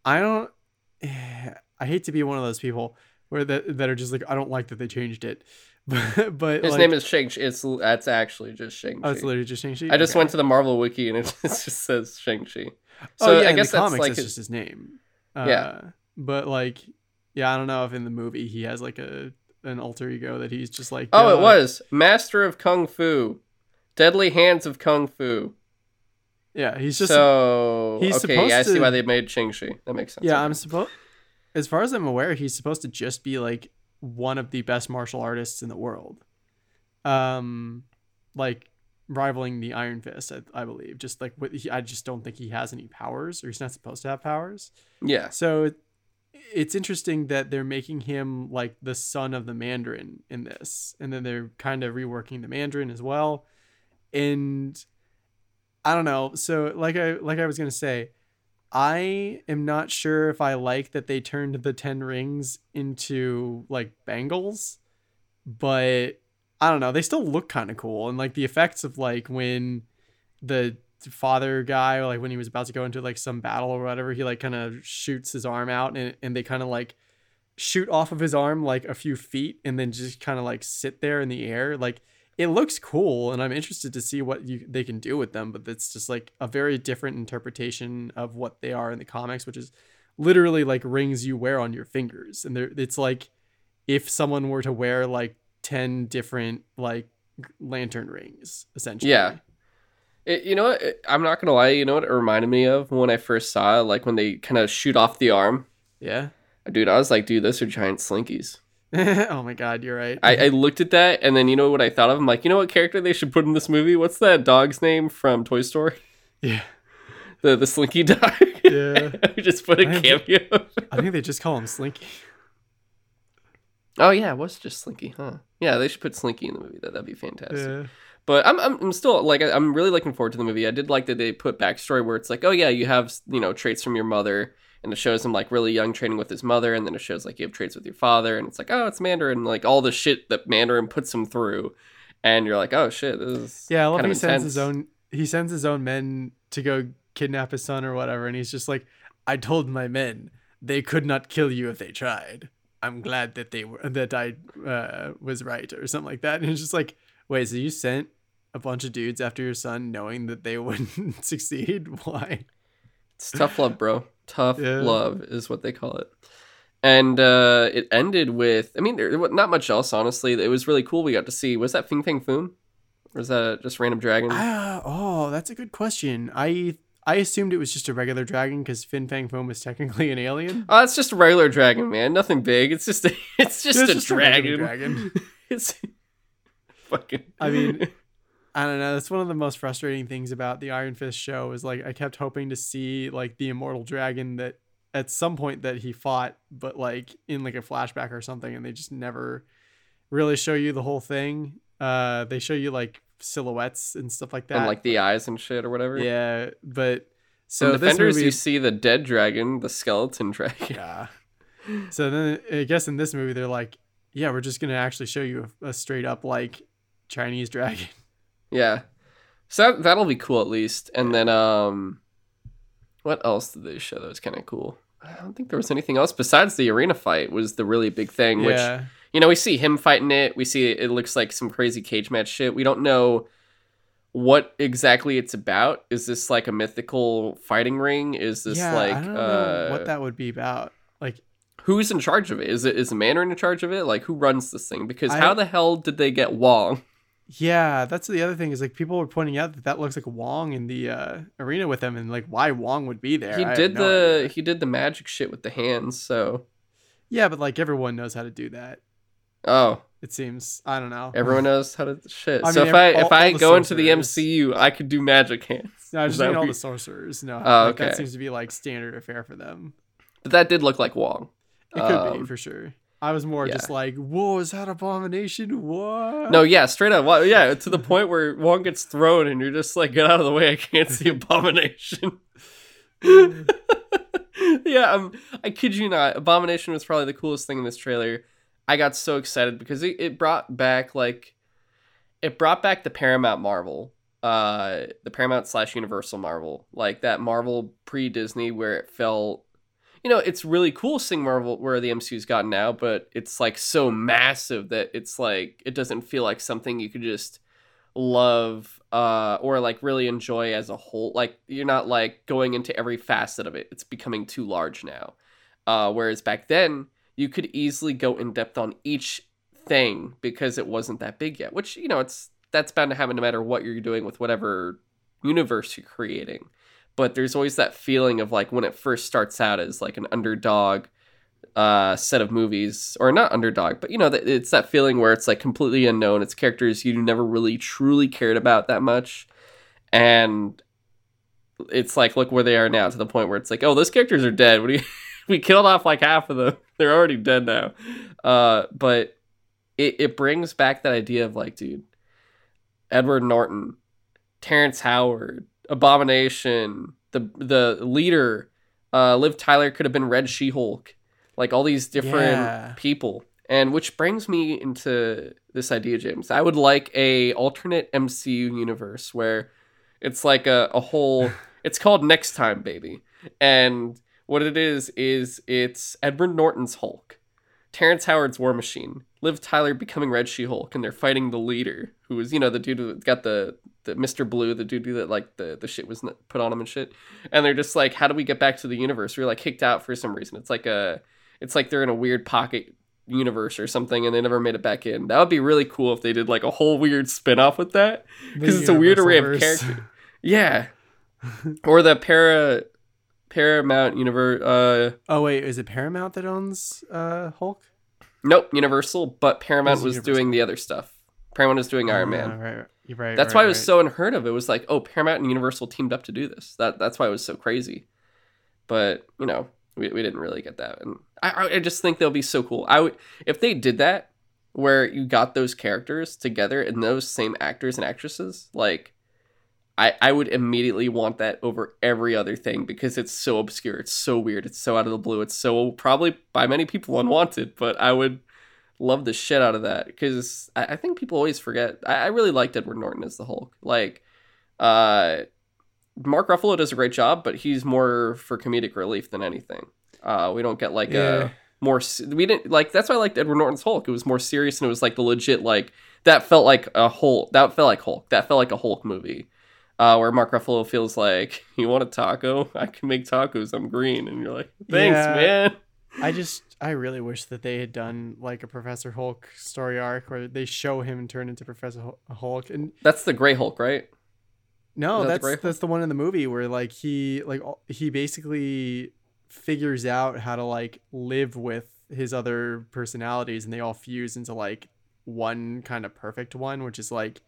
I don't. *sighs* I hate to be one of those people where that that are just like I don't like that they changed it, *laughs* but but His like, name is Shang. Chi. It's that's actually just Shang Chi. oh it's literally just Shang-Chi. I just Okay. went to the Marvel wiki and it *laughs* just says Shang Chi. oh yeah, I guess the that's comics like his, just his name. Uh, Yeah. but like, yeah, I don't know if in the movie he has like a an alter ego that he's just like. Oh, it was Master of Kung Fu, Deadly Hands of Kung Fu. Yeah, he's just. so he's okay, yeah, I see to- why they made Ching Shi. That makes sense. yeah, okay. I'm supposed. As far as I'm aware, he's supposed to just be like one of the best martial artists in the world. Um, like rivaling the Iron Fist, I, I believe. Just like what he, I just don't think he has any powers, or he's not supposed to have powers. yeah. So it's interesting that they're making him like the son of the Mandarin in this, and then they're kind of reworking the Mandarin as well. And I don't know. So like I like I was gonna say, I am not sure if I like that they turned the ten rings into like bangles, but I don't know. They still look kind of cool, and like the effects of like when the father guy, like when he was about to go into like some battle or whatever, he like kind of shoots his arm out, and and they kind of like shoot off of his arm like a few feet, and then just kind of like sit there in the air. Like it looks cool, and I'm interested to see what you they can do with them. But it's just like a very different interpretation of what they are in the comics, which is literally like rings you wear on your fingers, and there it's like if someone were to wear like 10 different like lantern rings essentially Yeah. It, you know what? It- I'm not gonna lie. You know what it reminded me of when I first saw it, like when they kind of shoot off the arm. yeah Dude, I was like, dude, those are giant slinkies. *laughs* oh my god you're right I, I looked at that, and then you know what I thought of? I'm like, you know what character they should put in this movie? What's that dog's name from Toy Story? yeah *laughs* The the Slinky dog. Yeah. *laughs* just put a I cameo. i think they just call him slinky oh yeah, it was just Slinky, huh? Yeah, they should put Slinky in the movie. That that'd be fantastic. yeah But I'm, I'm, I'm still like I'm really looking forward to the movie. I did like that they put backstory where it's like, oh yeah, you have you know traits from your mother, and it shows him like really young training with his mother, and then it shows like you have traits with your father, and it's like oh it's Mandarin, like all the shit that Mandarin puts him through, and you're like oh shit, this is yeah i love he sends his own he sends his own men to go kidnap his son or whatever and he's just like i told my men they could not kill you if they tried i'm glad that they were that i uh, was right or something like that and it's just like wait so you sent a bunch of dudes after your son knowing that they wouldn't *laughs* succeed why It's tough love, bro. Tough Yeah. love is what they call it. And uh, it ended with, I mean, there not much else, honestly. It was really cool. We got to see, was that Fin Fang Foom? Or is that just random dragon? Ah, oh, that's a good question. I I assumed it was just a regular dragon because Fin Fang Foom was technically an alien. Oh, it's just a regular dragon, man. Nothing big. It's just a, *laughs* it's just It's a just a dragon. dragon. *laughs* it's fucking. I mean, *laughs* I don't know. That's one of the most frustrating things about the Iron Fist show is like I kept hoping to see like the immortal dragon that at some point that he fought, but like in like a flashback or something, and they just never really show you the whole thing. Uh, they show you like silhouettes and stuff like that. and like the eyes and shit or whatever. yeah, but So in Defenders, movie, you see the dead dragon, the skeleton *laughs* dragon. yeah. So then I guess in this movie they're like, yeah, we're just gonna actually show you a, a straight up like Chinese dragon. *laughs* Yeah. So that, that'll be cool at least. And then um what else did they show that was kind of cool? I don't think there was anything else besides the arena fight was the really big thing, which yeah. you know, we see him fighting it. We see it looks like some crazy cage match shit. We don't know what exactly it's about. Is this like a mythical fighting ring? Is this yeah, like uh what that would be about. Like, who's in charge of it? Is it is the Mandarin in charge of it? Like who runs this thing? Because I- how the hell did they get Wong? Yeah, that's the other thing is like people were pointing out that that looks like Wong in the uh, arena with him, and like why Wong would be there. he I did no the idea. he did the magic shit with the hands, so yeah, but like everyone knows how to do that. oh, It seems I don't know. everyone *laughs* knows how to shit. I so mean, if I all- if I go into the. MCU, I could do magic hands. No, I just mean all the sorcerers. No, Oh, like, that seems to be like standard affair for them. But that did look like Wong. It could be Um, for sure. I was more yeah. just like, "Whoa, is that abomination? What?" No, yeah, straight up. Well, yeah, to the point where Wong gets thrown, and you're just like, get out of the way. I can't see *laughs* Abomination. *laughs* yeah, um, I kid you not. Abomination was probably the coolest thing in this trailer. I got so excited because it, it brought back like, it brought back the Paramount Marvel, uh, the Paramount slash Universal Marvel, like that Marvel pre Disney where it felt. You know, it's really cool seeing Marvel where the MCU's gotten now, but it's like so massive that it's like it doesn't feel like something you could just love uh or like really enjoy as a whole. Like you're not like going into every facet of it. It's becoming too large now. Uh whereas back then you could easily go in depth on each thing because it wasn't that big yet which you know it's that's bound to happen no matter what you're doing with whatever universe you're creating but there's always that feeling of like when it first starts out as like an underdog uh set of movies or not underdog but you know it's that feeling where it's like completely unknown. It's characters you never really truly cared about that much. And it's like look where they are now to the point where it's like oh those characters are dead. You *laughs* we killed off like half of them. *laughs* They're already dead now. Uh but it, it brings back that idea of like dude edward norton terrence howard abomination the the leader uh liv tyler could have been red she-hulk like all these different Yeah. people And which brings me into this idea, James. I would like a alternate MCU universe where it's like a, a whole *laughs* it's called Next Time Baby. And what it is is it's Edward Norton's Hulk, Terrence Howard's War Machine, Liv Tyler becoming Red She Hulk, and they're fighting the leader, who is you know the dude who got the the Mr. Blue, the dude that like the the shit was put on him and shit, and they're just like, how do we get back to the universe? We are like kicked out for some reason. It's like a, it's like they're in a weird pocket universe or something, and they never made it back in. That would be really cool if they did like a whole weird spin off with that, because it's a weird array of characters. Yeah, or the para Paramount Universe. Uh, oh wait, is it Paramount that owns uh, Hulk? Nope, Universal. But Paramount was Universal. doing the other stuff. Paramount was doing Iron uh, Man. Right, You're right. That's right, why it was right. so unheard of. It was like, oh, Paramount and Universal teamed up to do this. That that's why it was so crazy. But you know, we, we didn't really get that, and I I just think they'll be so cool. I would if they did that, where you got those characters together and those same actors and actresses, like I, I would immediately want that over every other thing because it's so obscure. It's so weird. It's so out of the blue. It's so probably by many people *laughs* unwanted, but I would love the shit out of that because I, I think people always forget. I, I, really liked Edward Norton as the Hulk. Like, uh, Mark Ruffalo does a great job, but he's more for comedic relief than anything. Uh, we don't get like yeah. a more we didn't like that's why I liked Edward Norton's Hulk. It was more serious and it was like the legit like that felt like a Hulk. That felt like Hulk. That felt like a Hulk movie uh, where Mark Ruffalo feels like, *laughs* "You want a taco? I can make tacos. I'm green," and you're like, "Thanks, yeah, man." I just, I really wish that they had done like a Professor Hulk story arc where they show him turn into Professor Hulk, and that's the Gray Hulk, right? No, that that's the that's the one in the movie where like he like he basically figures out how to like live with his other personalities, and they all fuse into like one kind of perfect one, which is like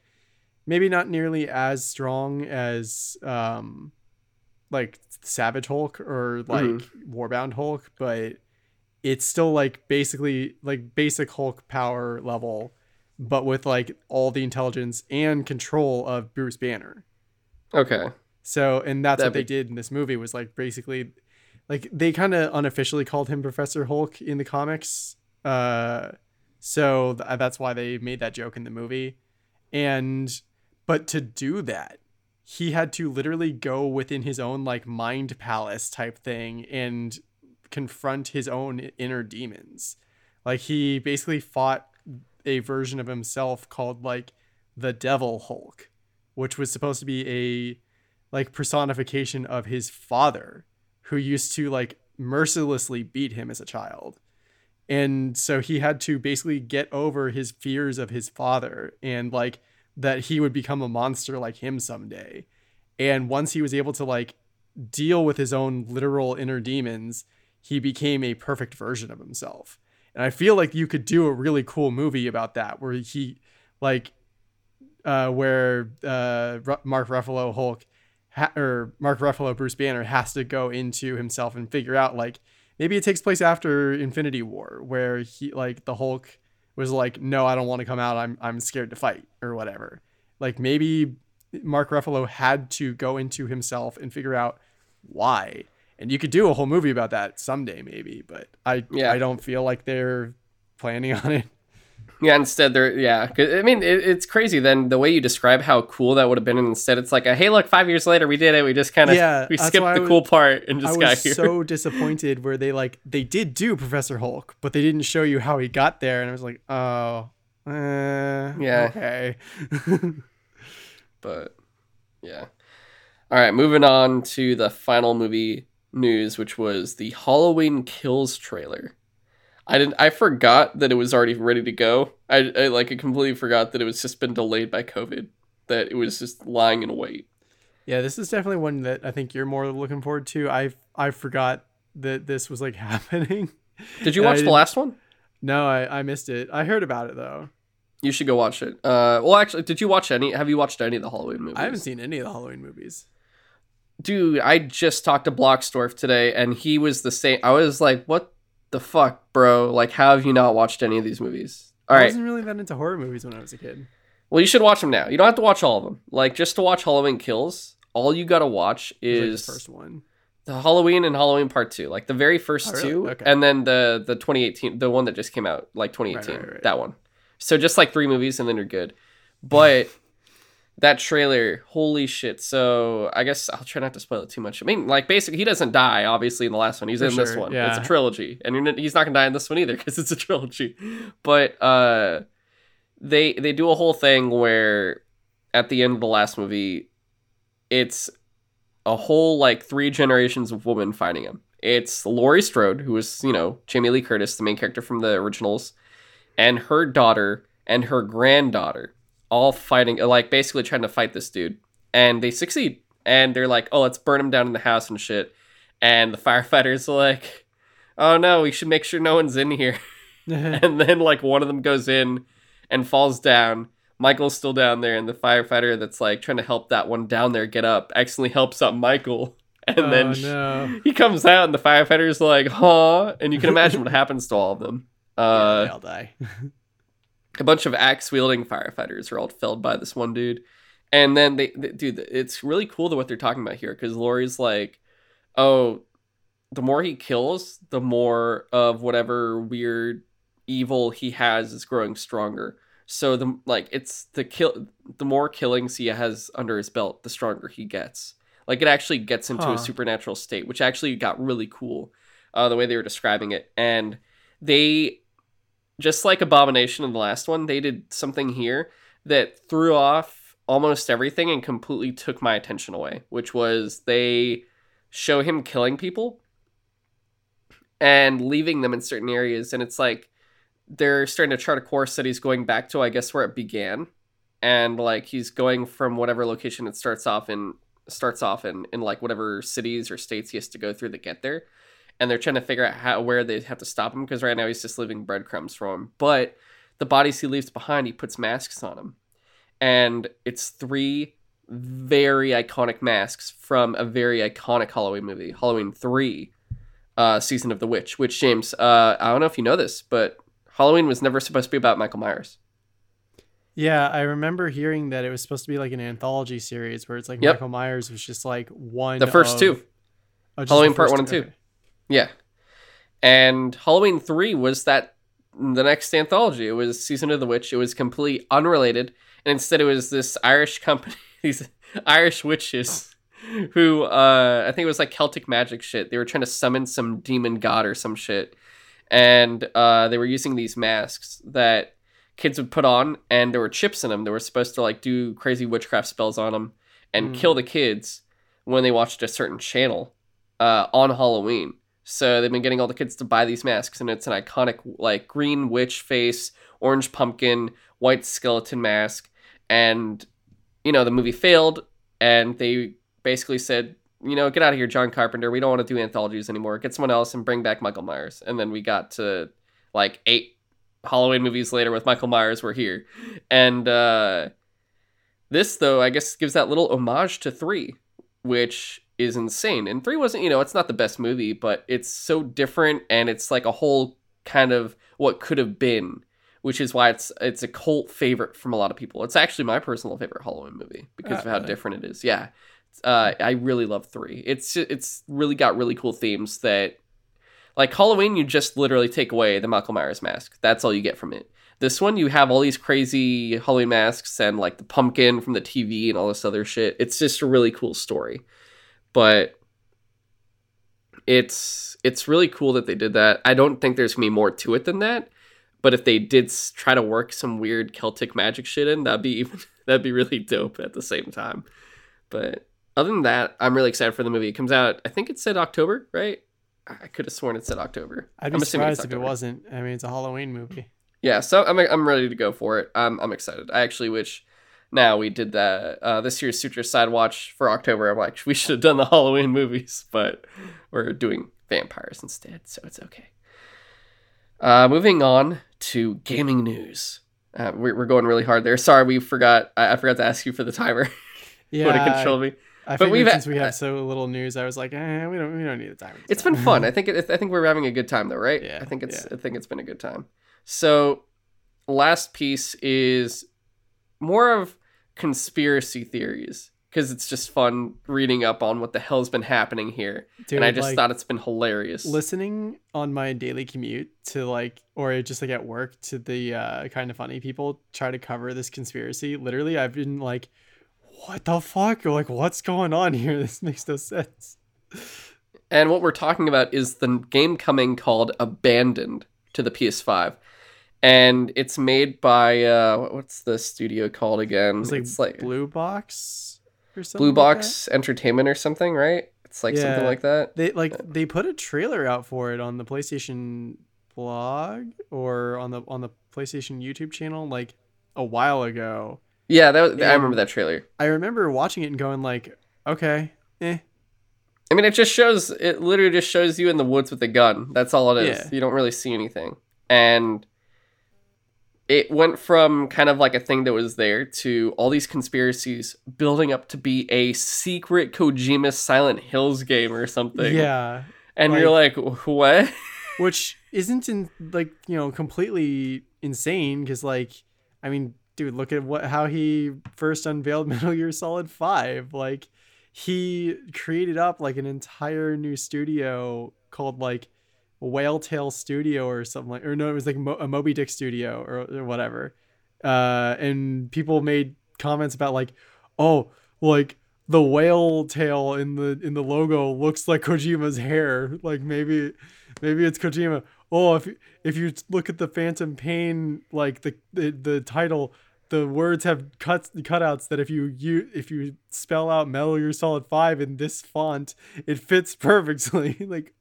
maybe not nearly as strong as um like Savage Hulk or like mm-hmm. Warbound Hulk, but it's still like basically like basic Hulk power level, but with like all the intelligence and control of Bruce Banner. Okay. So, and that's That'd what they did in this movie was like basically like they kind of unofficially called him Professor Hulk in the comics. Uh so th- that's why they made that joke in the movie. And but to do that, he had to literally go within his own like mind palace type thing and confront his own inner demons. Like he basically fought a version of himself called like the Devil Hulk, which was supposed to be a like personification of his father who used to like mercilessly beat him as a child. And so he had to basically get over his fears of his father and like that he would become a monster like him someday. And once he was able to like deal with his own literal inner demons, he became a perfect version of himself. And I feel like you could do a really cool movie about that where he like uh where uh Mark Ruffalo Hulk ha- or Mark Ruffalo Bruce Banner has to go into himself and figure out like maybe it takes place after Infinity War where he like the Hulk was like, no, I don't want to come out. I'm I'm scared to fight or whatever. Like maybe Mark Ruffalo had to go into himself and figure out why. And you could do a whole movie about that someday, maybe. But I yeah. I don't feel like they're planning *laughs* on it. Yeah, instead they're yeah. I mean, it, it's crazy. Then the way you describe how cool that would have been, and instead it's like a hey, look, five years later we did it. We just kind of yeah, we skipped the was, cool part and just I got here. so disappointed where they like they did do Professor Hulk, but they didn't show you how he got there, and I was like, oh, uh, yeah, okay. *laughs* but yeah, all right. Moving on to the final movie news, which was the Halloween Kills trailer. I didn't. I forgot that it was already ready to go. I, I like. I completely forgot that it was just been delayed by COVID. That it was just lying in wait. Yeah, this is definitely one that I think you're more looking forward to. I I forgot that this was like *laughs* happening. Did you watch the last one? No, I, I missed it. I heard about it though. You should go watch it. Uh, well, actually, did you watch any? Have you watched any of the Halloween movies? I haven't seen any of the Halloween movies. Dude, I just talked to Blocksdorf today, and he was the same. I was like, "What the fuck, bro? Like, how have you not watched any of these movies? All right. I wasn't really that into horror movies when I was a kid. Well, you should watch them now. You don't have to watch all of them. Like, just to watch Halloween Kills, all you gotta watch is like the first one. the Halloween and Halloween Part Two, like the very first Oh, really? two, Okay. and then the the 2018, the one that just came out, like 2018, right, right. that one. So just like three movies, and then you're good. But *laughs* that trailer, holy shit! So I guess I'll try not to spoil it too much. I mean, like basically, he doesn't die. Obviously, in the last one, he's For in this sure, one. It's a trilogy, and he's not gonna die in this one either *laughs* because it's a trilogy. But uh, they they do a whole thing where at the end of the last movie, it's a whole like three generations of women fighting him. It's Laurie Strode, who was, you know, Jamie Lee Curtis, the main character from the originals, and her daughter and her granddaughter, all fighting, like basically trying to fight this dude. And they succeed. And they're like, oh, let's burn him down in the house and shit. And the *laughs* firefighters are like, oh no, we should make sure no one's in here. *laughs* *laughs* and then like one of them goes in and falls down. Michael's still down there, and the firefighter that's like trying to help that one down there get up accidentally helps up Michael. And oh, then no. he comes out, and the firefighter's like, huh? And you can imagine what happens to all of them. yeah, Uh, they all die. A bunch of axe wielding firefighters are all felled by this one dude. And then they, they dude, it's really cool to what they're talking about here because Laurie's like, oh, the more he kills, the more of whatever weird evil he has is growing stronger. So the like it's the kill the more killings he has under his belt, the stronger he gets. Like it actually gets into Huh. a supernatural state, which actually got really cool, uh, the way they were describing it. And they just like Abomination in the last one, they did something here that threw off almost everything and completely took my attention away, which was they show him killing people and leaving them in certain areas. And it's like they're starting to chart a course that he's going back to, I guess, where it began. And like he's going from whatever location it starts off in starts off in in like whatever cities or states he has to go through to get there and they're trying to figure out how where they have to stop him because right now he's just leaving breadcrumbs for him. But the bodies he leaves behind, he puts masks on them, and it's three very iconic masks from a very iconic Halloween movie, Halloween Three, uh, Season of the Witch. Which James, uh, I don't know if you know this, but Halloween was never supposed to be about Michael Myers. Yeah, I remember hearing that it was supposed to be like an anthology series where it's like Yep. Michael Myers was just like one. The first of- two. Oh, Halloween the Part One and two. Two. Okay. Yeah. And Halloween 3 was that the next anthology. It was Season of the Witch. It was completely unrelated. And instead it was this Irish company, *laughs* these Irish witches who uh I think it was like Celtic magic shit. They were trying to summon some demon god or some shit. And uh they were using these masks that kids would put on and there were chips in them. They were supposed to like do crazy witchcraft spells on them and Hmm. kill the kids when they watched a certain channel uh, on Halloween. So they've been getting all the kids to buy these masks, and it's an iconic like green witch face, orange pumpkin, white skeleton mask, and you know the movie failed, and they basically said, you know, get out of here, John Carpenter. We don't want to do anthologies anymore. Get someone else and bring back Michael Myers. And then we got to like eight Halloween movies later with Michael Myers. We're here, and uh, this though I guess gives that little homage to three, which is insane. And three wasn't, you know, it's not the best movie, but it's so different and it's like a whole kind of what could have been, which is why it's it's a cult favorite from a lot of people. It's actually my personal favorite Halloween movie because of Uh, how really? different it is. Yeah. Uh, I really love three. It's it's really got really cool themes that, like Halloween, you just literally take away the Michael Myers mask. That's all you get from it. This one, you have all these crazy Halloween masks and like the pumpkin from the TV and all this other shit. It's just a really cool story but it's it's really cool that they did that. I don't think there's gonna be more to it than that. But if they did try to work some weird Celtic magic shit in, that'd be *laughs* even that'd be really dope at the same time. But other than that, I'm really excited for the movie. It comes out. I think it said October, right? I could have sworn it said October. I'd be I'm surprised if it wasn't. I mean, it's a Halloween movie. Yeah, so I'm I'm ready to go for it. I'm I'm excited. I actually wish now we did that uh, this year's Sutro Side Watch for October. I'm like we should have done the *laughs* Halloween movies, but we're doing vampires instead, so it's okay. Uh, moving on to gaming news. Uh, we're, we're going really hard there. Sorry, we forgot. I, I forgot to ask you for the timer. *laughs* Yeah, Would have controlled me. I but we've- since we have so little news, I was like, eh, we don't, we don't need the time. It's been fun. I *laughs* think it, I think we're having a good time though, right? Yeah, I think it's yeah. I think it's been a good time. So, last piece is more of conspiracy theories because it's just fun reading up on what the hell's been happening here. Dude, and I just like, thought it's been hilarious. listening on my daily commute to like or just like at work to the uh kind of funny people try to cover this conspiracy literally i've been like what the fuck or like what's going on here *laughs* this makes no sense And what we're talking about is the game coming called Abandoned to the PS5. And it's made by uh what's the studio called again? it's like, it's like blue box or something Blue like Box Entertainment or something, right? It's like something like that. that. they like they put a trailer out for it on the playstation blog or on the on the playstation youtube channel like a while ago Yeah, that was, I remember that trailer. i remember watching it and going like okay eh I mean, it just shows. It literally just shows you in the woods with a gun. That's all it is. Yeah. You don't really see anything, and it went from kind of like a thing that was there to all these conspiracies building up to be a secret Kojima Silent Hills game or something. yeah and you're like, what? *laughs* which isn't in like you know completely insane because like i mean dude look at what how he first unveiled *laughs* metal gear solid 5 like he created up like an entire new studio called like whale tail studio or something like or no it was like Mo- a moby dick studio or, or whatever uh and people made comments about like oh like the whale tail in the in the logo looks like kojima's hair like maybe maybe it's Kojima. Oh, if if you look at the Phantom Pain, like the the, the title, the words have cuts cutouts that if you you if you spell out Metal Gear Solid Five in this font, it fits perfectly. *laughs* like,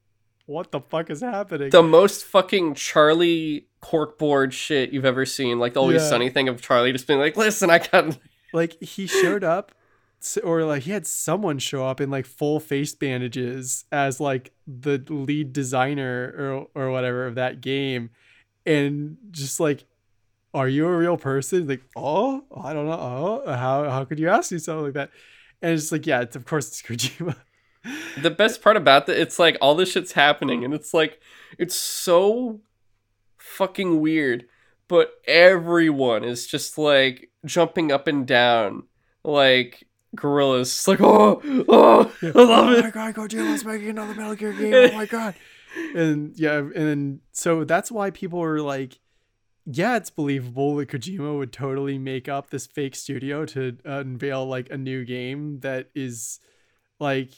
what the fuck is happening? the most fucking Charlie corkboard shit you've ever seen. Like the Always Yeah. Sunny thing of Charlie just being like, listen, I got. *laughs* like he showed up or like he had someone show up in like full face bandages as like the lead designer or or whatever of that game and just like are you a real person like oh i don't know oh how how could you ask me something like that and it's like yeah it's of course it's Kojima *laughs* the best part about that it's like all this shit's happening and it's like it's so fucking weird but everyone is just like jumping up and down like gorillas. It's like oh oh i love oh it. my god Kojima's making another Metal Gear game. Oh my god. *laughs* And yeah and so that's why people are like yeah it's believable that Kojima would totally make up this fake studio to uh, unveil like a new game that is like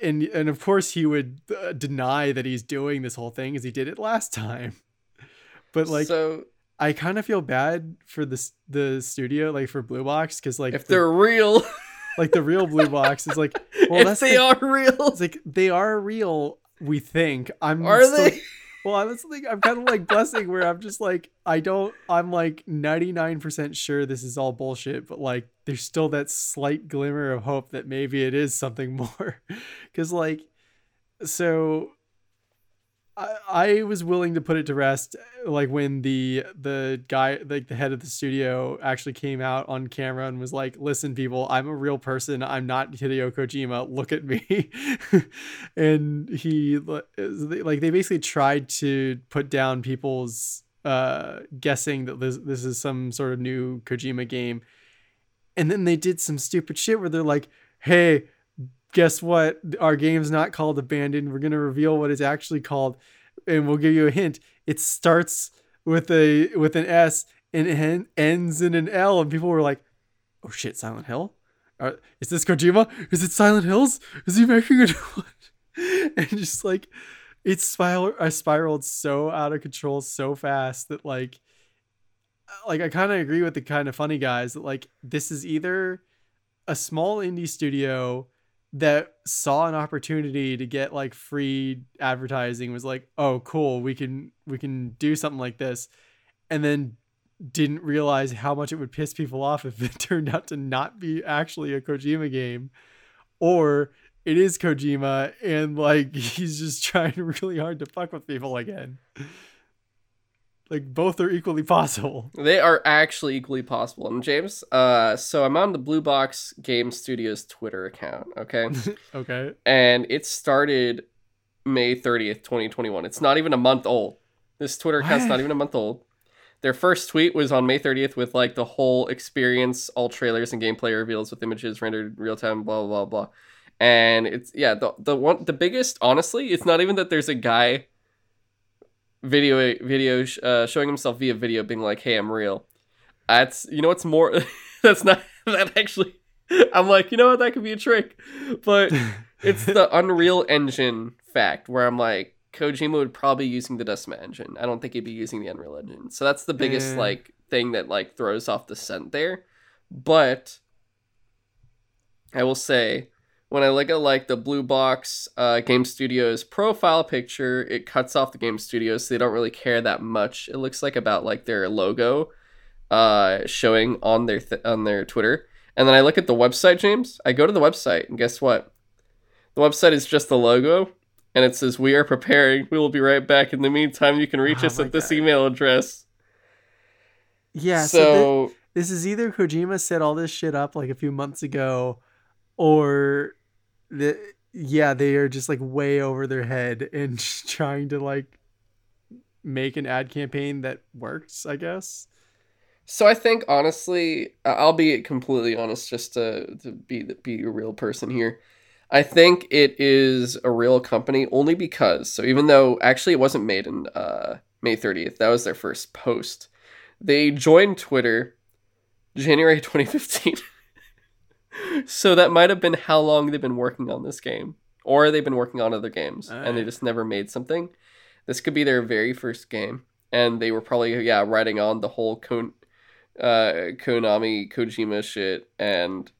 and and of course he would uh, deny that he's doing this whole thing as he did it last time *laughs* but like so I kind of feel bad for this the studio like for Blue Box cuz like if the- they're real *laughs* like the real Blue Box is like *laughs* well if that's they the- are real it's like they are real. We think. I'm. are still- they Well, I'm just like I'm kind of like blessing where I'm just like I don't. I'm like 99 percent sure this is all bullshit, but like there's still that slight glimmer of hope that maybe it is something *laughs* more, because like, so. I, I was willing to put it to rest like when the the guy like the head of the studio actually came out on camera and was like listen people i'm a real person. I'm not hideo kojima. Look at me. *laughs* And he like they basically tried to put down people's uh guessing that this this is some sort of new kojima game. And then they did some stupid shit where they're like hey guess what? Our game's not called abandoned. We're going to reveal what it's actually called and we'll give you a hint. It starts with a with an s and en- ends in an l and people were like oh shit silent hill? Uh, is this kojima? Is it silent hills? Is he making a *laughs* new one? And just like it spiral i spiraled so out of control so fast that like like i kind of agree with the kind of funny guys that like this is either a small indie studio that saw an opportunity to get like free advertising was like oh cool we can we can do something like this and then didn't realize how much it would piss people off if *laughs* it turned out to not be actually a Kojima game or it is Kojima and like *laughs* he's just trying *laughs* really hard to fuck with people again like both are equally possible They are actually equally possible. And James, uh, so I'm on the Blue Box Game Studios Twitter account, okay? *laughs* okay and it started May 30th, 2021. It's not even a month old. This Twitter account's What? not even a month old. their first tweet was on May 30th with like the whole experience, all trailers and gameplay reveals with images rendered real time, blah blah blah. And it's yeah, the the one the biggest honestly, it's not even that there's a guy video video uh, showing himself via video being like, "Hey, I'm real." That's you know what's more *laughs* that's not *laughs* that actually I'm like, you know what, that could be a trick. But *laughs* it's the Unreal Engine fact where I'm like, Kojima would probably be using the Decima engine. I don't think he'd be using the Unreal Engine. So that's the biggest like thing that like throws off the scent there. But I will say when I look at like the blue box uh, game studios profile picture, it cuts off the game studios, so they don't really care that much. It looks like about like their logo uh, showing on their th- on their Twitter. And then I look at the website, James. I go to the website, and guess what? The website is just the logo, and it says, "We are preparing. We will be right back. In the meantime, you can reach Oh us at this email address." Yeah. So, so thi- this is either Kojima set all this shit up like a few months ago, or the yeah they are just like way over their head and *laughs* trying to like make an ad campaign that works. I guess. So I think honestly, I'll be completely honest, just to to be be a real person here. I think it is a real company only because. So even though actually it wasn't made in uh, May thirtieth, that was their first post. They joined Twitter January 2015. *laughs* so that might have been how long they've been working on this game, or they've been working on other games and they just never made something. This could be their very first game, and they were probably yeah riding on the whole Kon- uh, Konami Kojima shit, and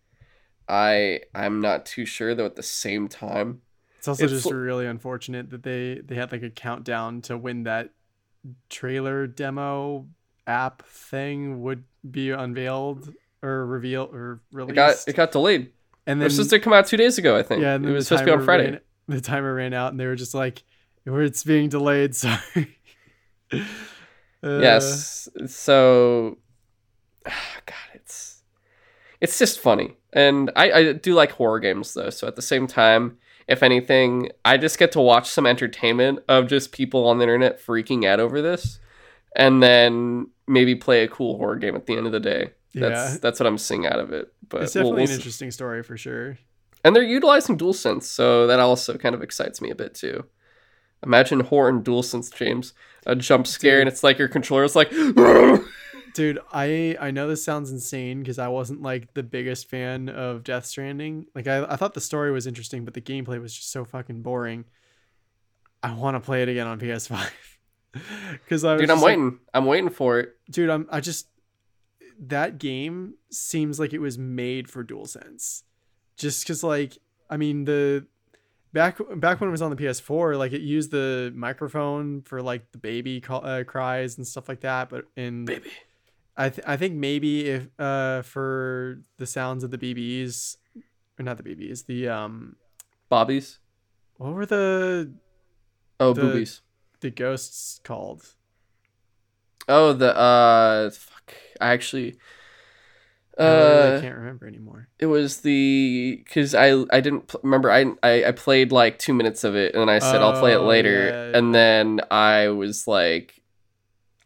I I'm not too sure though. At the same time, It's also It's just l- really unfortunate that they they had like a countdown to when that trailer demo app thing would be unveiled or reveal or it got it got delayed. and It then was supposed to come out two days ago, I think. yeah, and it was supposed to be on Friday. ran- the timer ran out, and they were just like, "It's being delayed." *laughs* Sorry. Uh, yes. So, *sighs* God, it's it's just funny, and I I do like horror games though. So at the same time, if anything, I just get to watch some entertainment of just people on the internet freaking out over this, and then maybe play a cool horror game at the end of the day. That's Yeah. that's what I'm seeing out of it. But it's we'll- definitely we'll an see. interesting story for sure. And they're utilizing DualSense, so that also kind of excites me a bit too. Imagine horror and DualSense, James. A jump scare, Dude. and it's like your controller is like, *laughs* Dude, I I know this sounds insane because I wasn't like the biggest fan of Death Stranding. Like I, I thought the story was interesting, but the gameplay was just so fucking boring. I want to play it again on PS5. *laughs* Cuz I dude, I'm like, waiting. I'm waiting for it. dude, I'm I just that game seems like it was made for DualSense. Just cuz like I mean the back back when it was on the PS4, like it used the microphone for like the baby call, uh, cries and stuff like that, but in Baby. I th- I think maybe if uh for the sounds of the BBs or not the BBs, the um Bobbies. what were the Oh, The- boobies. the ghosts called? Oh, the uh, I actually, I literally uh, can't remember anymore. it was the because I I didn't pl- remember I, I I played like two minutes of it and I said I'll play it Oh, later yeah, and then I was like.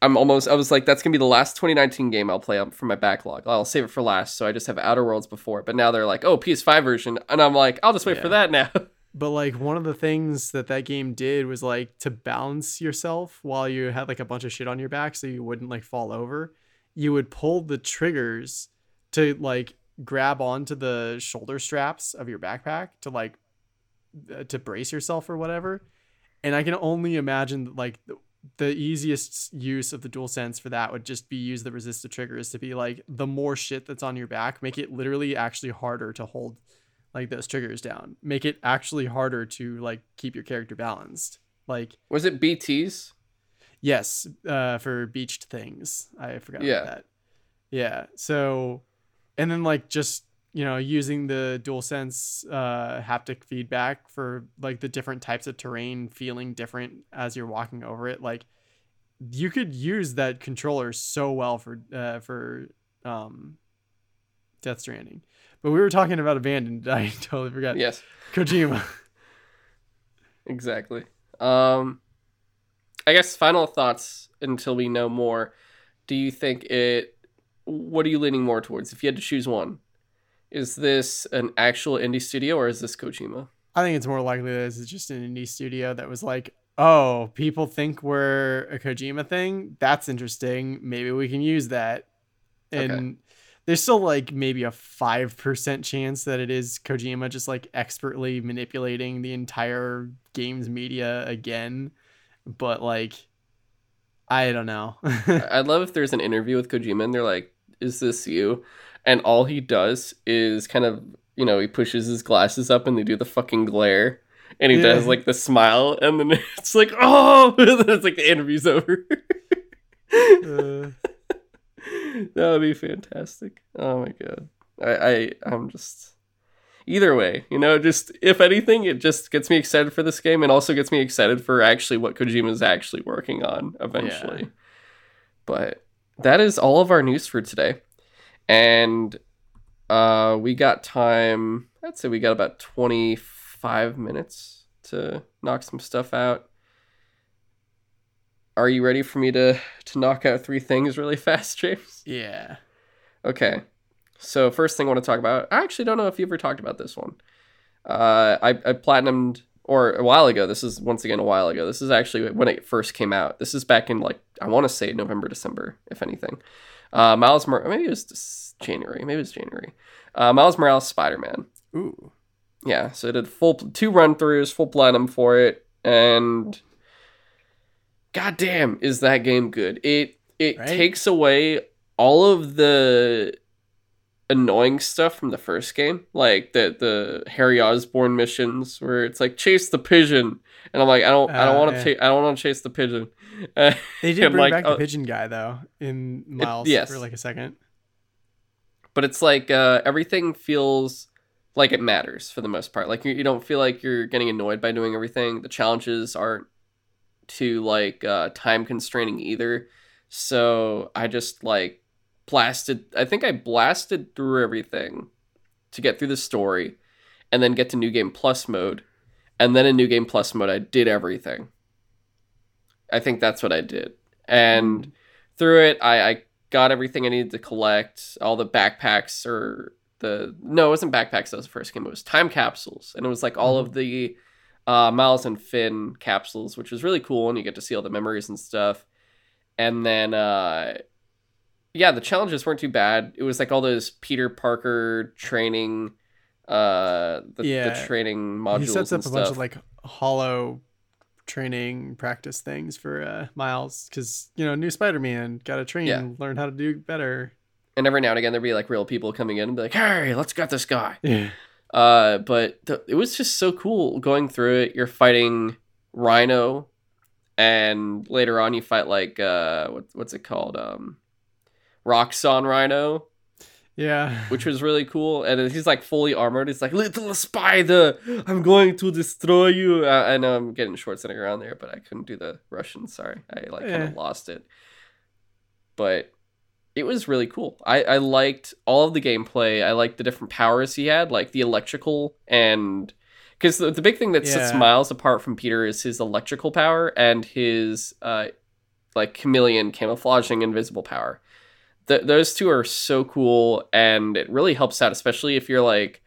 I'm almost. I was like, that's gonna be the last 2019 game I'll play up from my backlog. I'll save it for last, so I just have Outer Worlds before. But now they're like, oh, PS5 version, and I'm like, I'll just wait for that now. *laughs* But like one of the things that that game did was like to balance yourself while you had like a bunch of shit on your back so you wouldn't like fall over. You would pull the triggers to like grab onto the shoulder straps of your backpack to like uh, to brace yourself or whatever. And I can only imagine that like the, the easiest use of the dual sense for that would just be use the resistive triggers to be like the more shit that's on your back, make it literally actually harder to hold like those triggers down. Make it actually harder to like keep your character balanced. Like Was it BTS? Yes, uh for beached things. I forgot Yeah. about that. Yeah. So and then like just you know using the dual sense uh haptic feedback for like the different types of terrain feeling different as you're walking over it like you could use that controller so well for uh for um Death Stranding. But we were talking about Abandoned. *laughs* I totally forgot. Yes. Kojima. *laughs* Exactly. Um, I guess final thoughts until we know more. do you think it? What are you leaning more towards? If you had to choose one, is this an actual indie studio or is this Kojima? I think it's more likely that this is just an indie studio that was like, oh, people think we're a Kojima thing. That's interesting. Maybe we can use that. And Okay. there's still like maybe a 5% chance that it is Kojima just like expertly manipulating the entire game's media again. But like, I don't know. *laughs* I'd love if there's an interview with Kojima and they're like, "Is this you?" And all he does is kind of, you know, he pushes his glasses up and they do the fucking glare, and he Yeah. does like the smile, and then *laughs* it's like, "Oh!" and *laughs* it's like the interview's over. Uh, that would be fantastic. Oh my god, I, I I'm just either way, you know, just if anything, it just gets me excited for this game and also gets me excited for actually what Kojima is actually working on eventually. yeah. But that is all of our news for today, and uh, we got time. I'd say we got about twenty five minutes to knock some stuff out. Are you ready for me to to knock out three things really *laughs* fast, James? yeah. Okay. So first thing I want to talk about. I actually don't know if you ever talked about this one. Uh, I I platinumed or a while ago. This is once again a while ago. This is actually when it first came out. This is back in like I want to say November, December, if anything. Uh, Miles Mor- maybe it was January. Maybe it was January. Uh, Miles Morales Spider Man. Ooh. Yeah, so I did full two run throughs, full platinum for it, and goddamn, is that game good? It it Right? takes away all of the annoying stuff from the first game, like the the Harry Osborn missions where it's like chase the pigeon, and I'm like I don't I don't Uh, want to yeah. chase I don't want to chase the pigeon. Uh, *laughs* They did bring like, back uh, the pigeon guy though in Miles yes. for like a second. but it's like uh, everything feels like it matters for the most part. Like you, you don't feel like you're getting annoyed by doing everything. The challenges aren't too like uh, time constraining either. So I just like blasted. I think I blasted through everything to get through the story, and then get to new game plus mode, and then in new game plus mode I did everything. I think that's what I did, and through it I, I got everything I needed to collect. All the backpacks or the no, it wasn't backpacks. That was the first game. It was time capsules, and it was like all of the uh, Miles and Phin capsules, which was really cool, and you get to see all the memories and stuff. And then, uh, yeah, the challenges weren't too bad. It was like all those Peter Parker training, uh, the, the Yeah. training modules. he sets up a bunch of like hollow training practice things for uh miles because you know new spider-man gotta train Yeah. learn how to do better and every now and again there'd be like real people coming in and be like, "Hey, let's get this guy." yeah Uh, but th- it was just so cool going through it. You're fighting Rhino, and later on you fight like uh, what, what's it called? Um, Roxxon Rhino, yeah which was really cool. And he's like fully armored. He's like, "Little spider, I'm going to destroy you." Uh, I know I'm getting short sitting around there, but I couldn't do the Russian. Sorry, I like kind of lost it. But it was really cool. I, I liked all of the gameplay. I liked the different powers he had, like the electrical and because the, the big thing that sets Yeah. Miles apart from Peter is his electrical power and his uh like chameleon camouflaging invisible power. Th- those two are so cool and it really helps out, especially if you're like,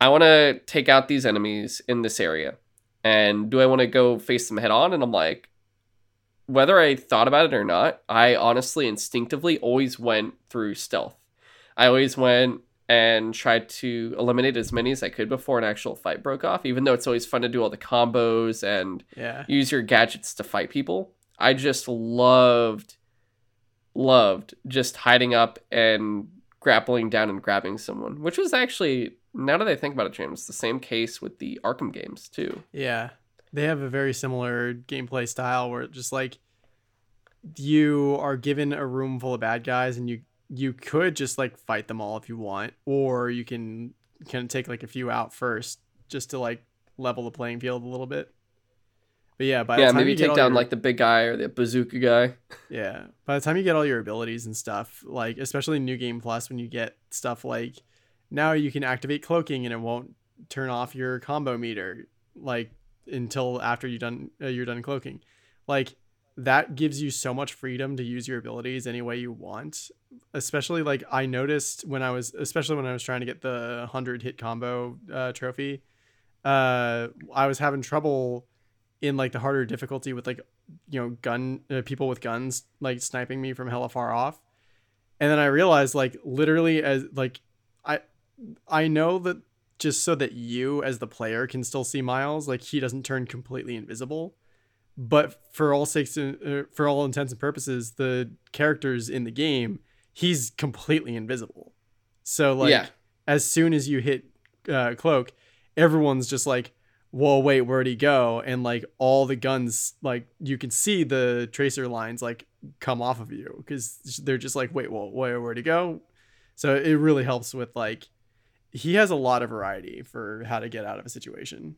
I want to take out these enemies in this area, and do I want to go face them head on? And I'm like, whether I thought about it or not, I honestly instinctively always went through stealth. I always went and tried to eliminate as many as I could before an actual fight broke off, even though it's always fun to do all the combos and yeah use your gadgets to fight people. I just loved, loved just hiding up and grappling down and grabbing someone, which was actually, now that I think about it, James, the same case with the Arkham games too. yeah they have a very similar gameplay style where just like you are given a room full of bad guys and you you could just like fight them all if you want or you can kind of take like a few out first just to like level the playing field a little bit but yeah by the yeah, time maybe you take down your- like the big guy or the bazooka guy. Yeah. By the time you get all your abilities and stuff, like especially New Game Plus, when you get stuff like now you can activate cloaking and it won't turn off your combo meter like until after you done uh, you're done cloaking. Like that gives you so much freedom to use your abilities any way you want. Especially like I noticed when I was, especially when I was trying to get the hundred hit combo uh, trophy, uh, I was having trouble in like the harder difficulty with like you know gun uh, people with guns like sniping me from hella far off, and then I realized like literally as like I I know that just so that you as the player can still see Miles, like he doesn't turn completely invisible. But for all sakes uh, for all intents and purposes the characters in the game he's completely invisible. So like Yeah. as soon as you hit uh, cloak everyone's just like whoa wait where'd he go? And like all the guns like you can see the tracer lines like come off of you because they're just like wait well where where'd he go? So it really helps with like he has a lot of variety for how to get out of a situation.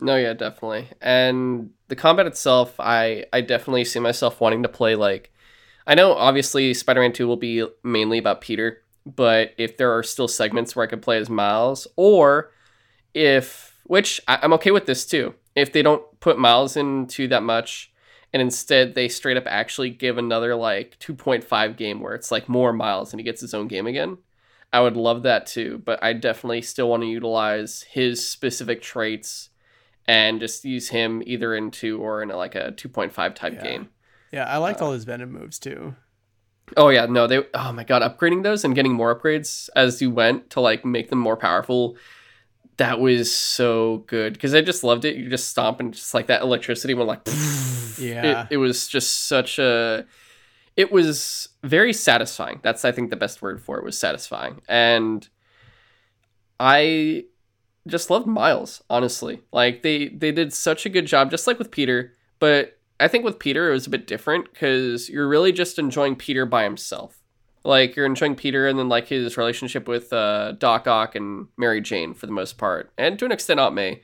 No, yeah, definitely. And the combat itself, I I definitely see myself wanting to play like I know obviously Spider-Man 2 will be mainly about Peter, but if there are still segments where I could play as Miles or if which I, I'm okay with this too. If they don't put Miles into that much and instead they straight up actually give another like 2.5 game where it's like more Miles and he gets his own game again. I would love that too, but I definitely still want to utilize his specific traits and just use him either in two or in like a 2.5 type Yeah. game. yeah i liked Uh, all his venom moves too Oh yeah, no, they oh my god, upgrading those and getting more upgrades as you went to like make them more powerful. That was so good because I just loved it. You just stomp and just like that electricity went like *laughs* Yeah. It, it was just such a it was very satisfying. That's I think the best word for it was satisfying. And I just loved Miles, honestly. Like they they did such a good job just like with Peter, but I think with Peter it was a bit different cuz you're really just enjoying Peter by himself. Like you're enjoying Peter and then like his relationship with uh, Doc Ock and Mary Jane for the most part, and to an extent Aunt May.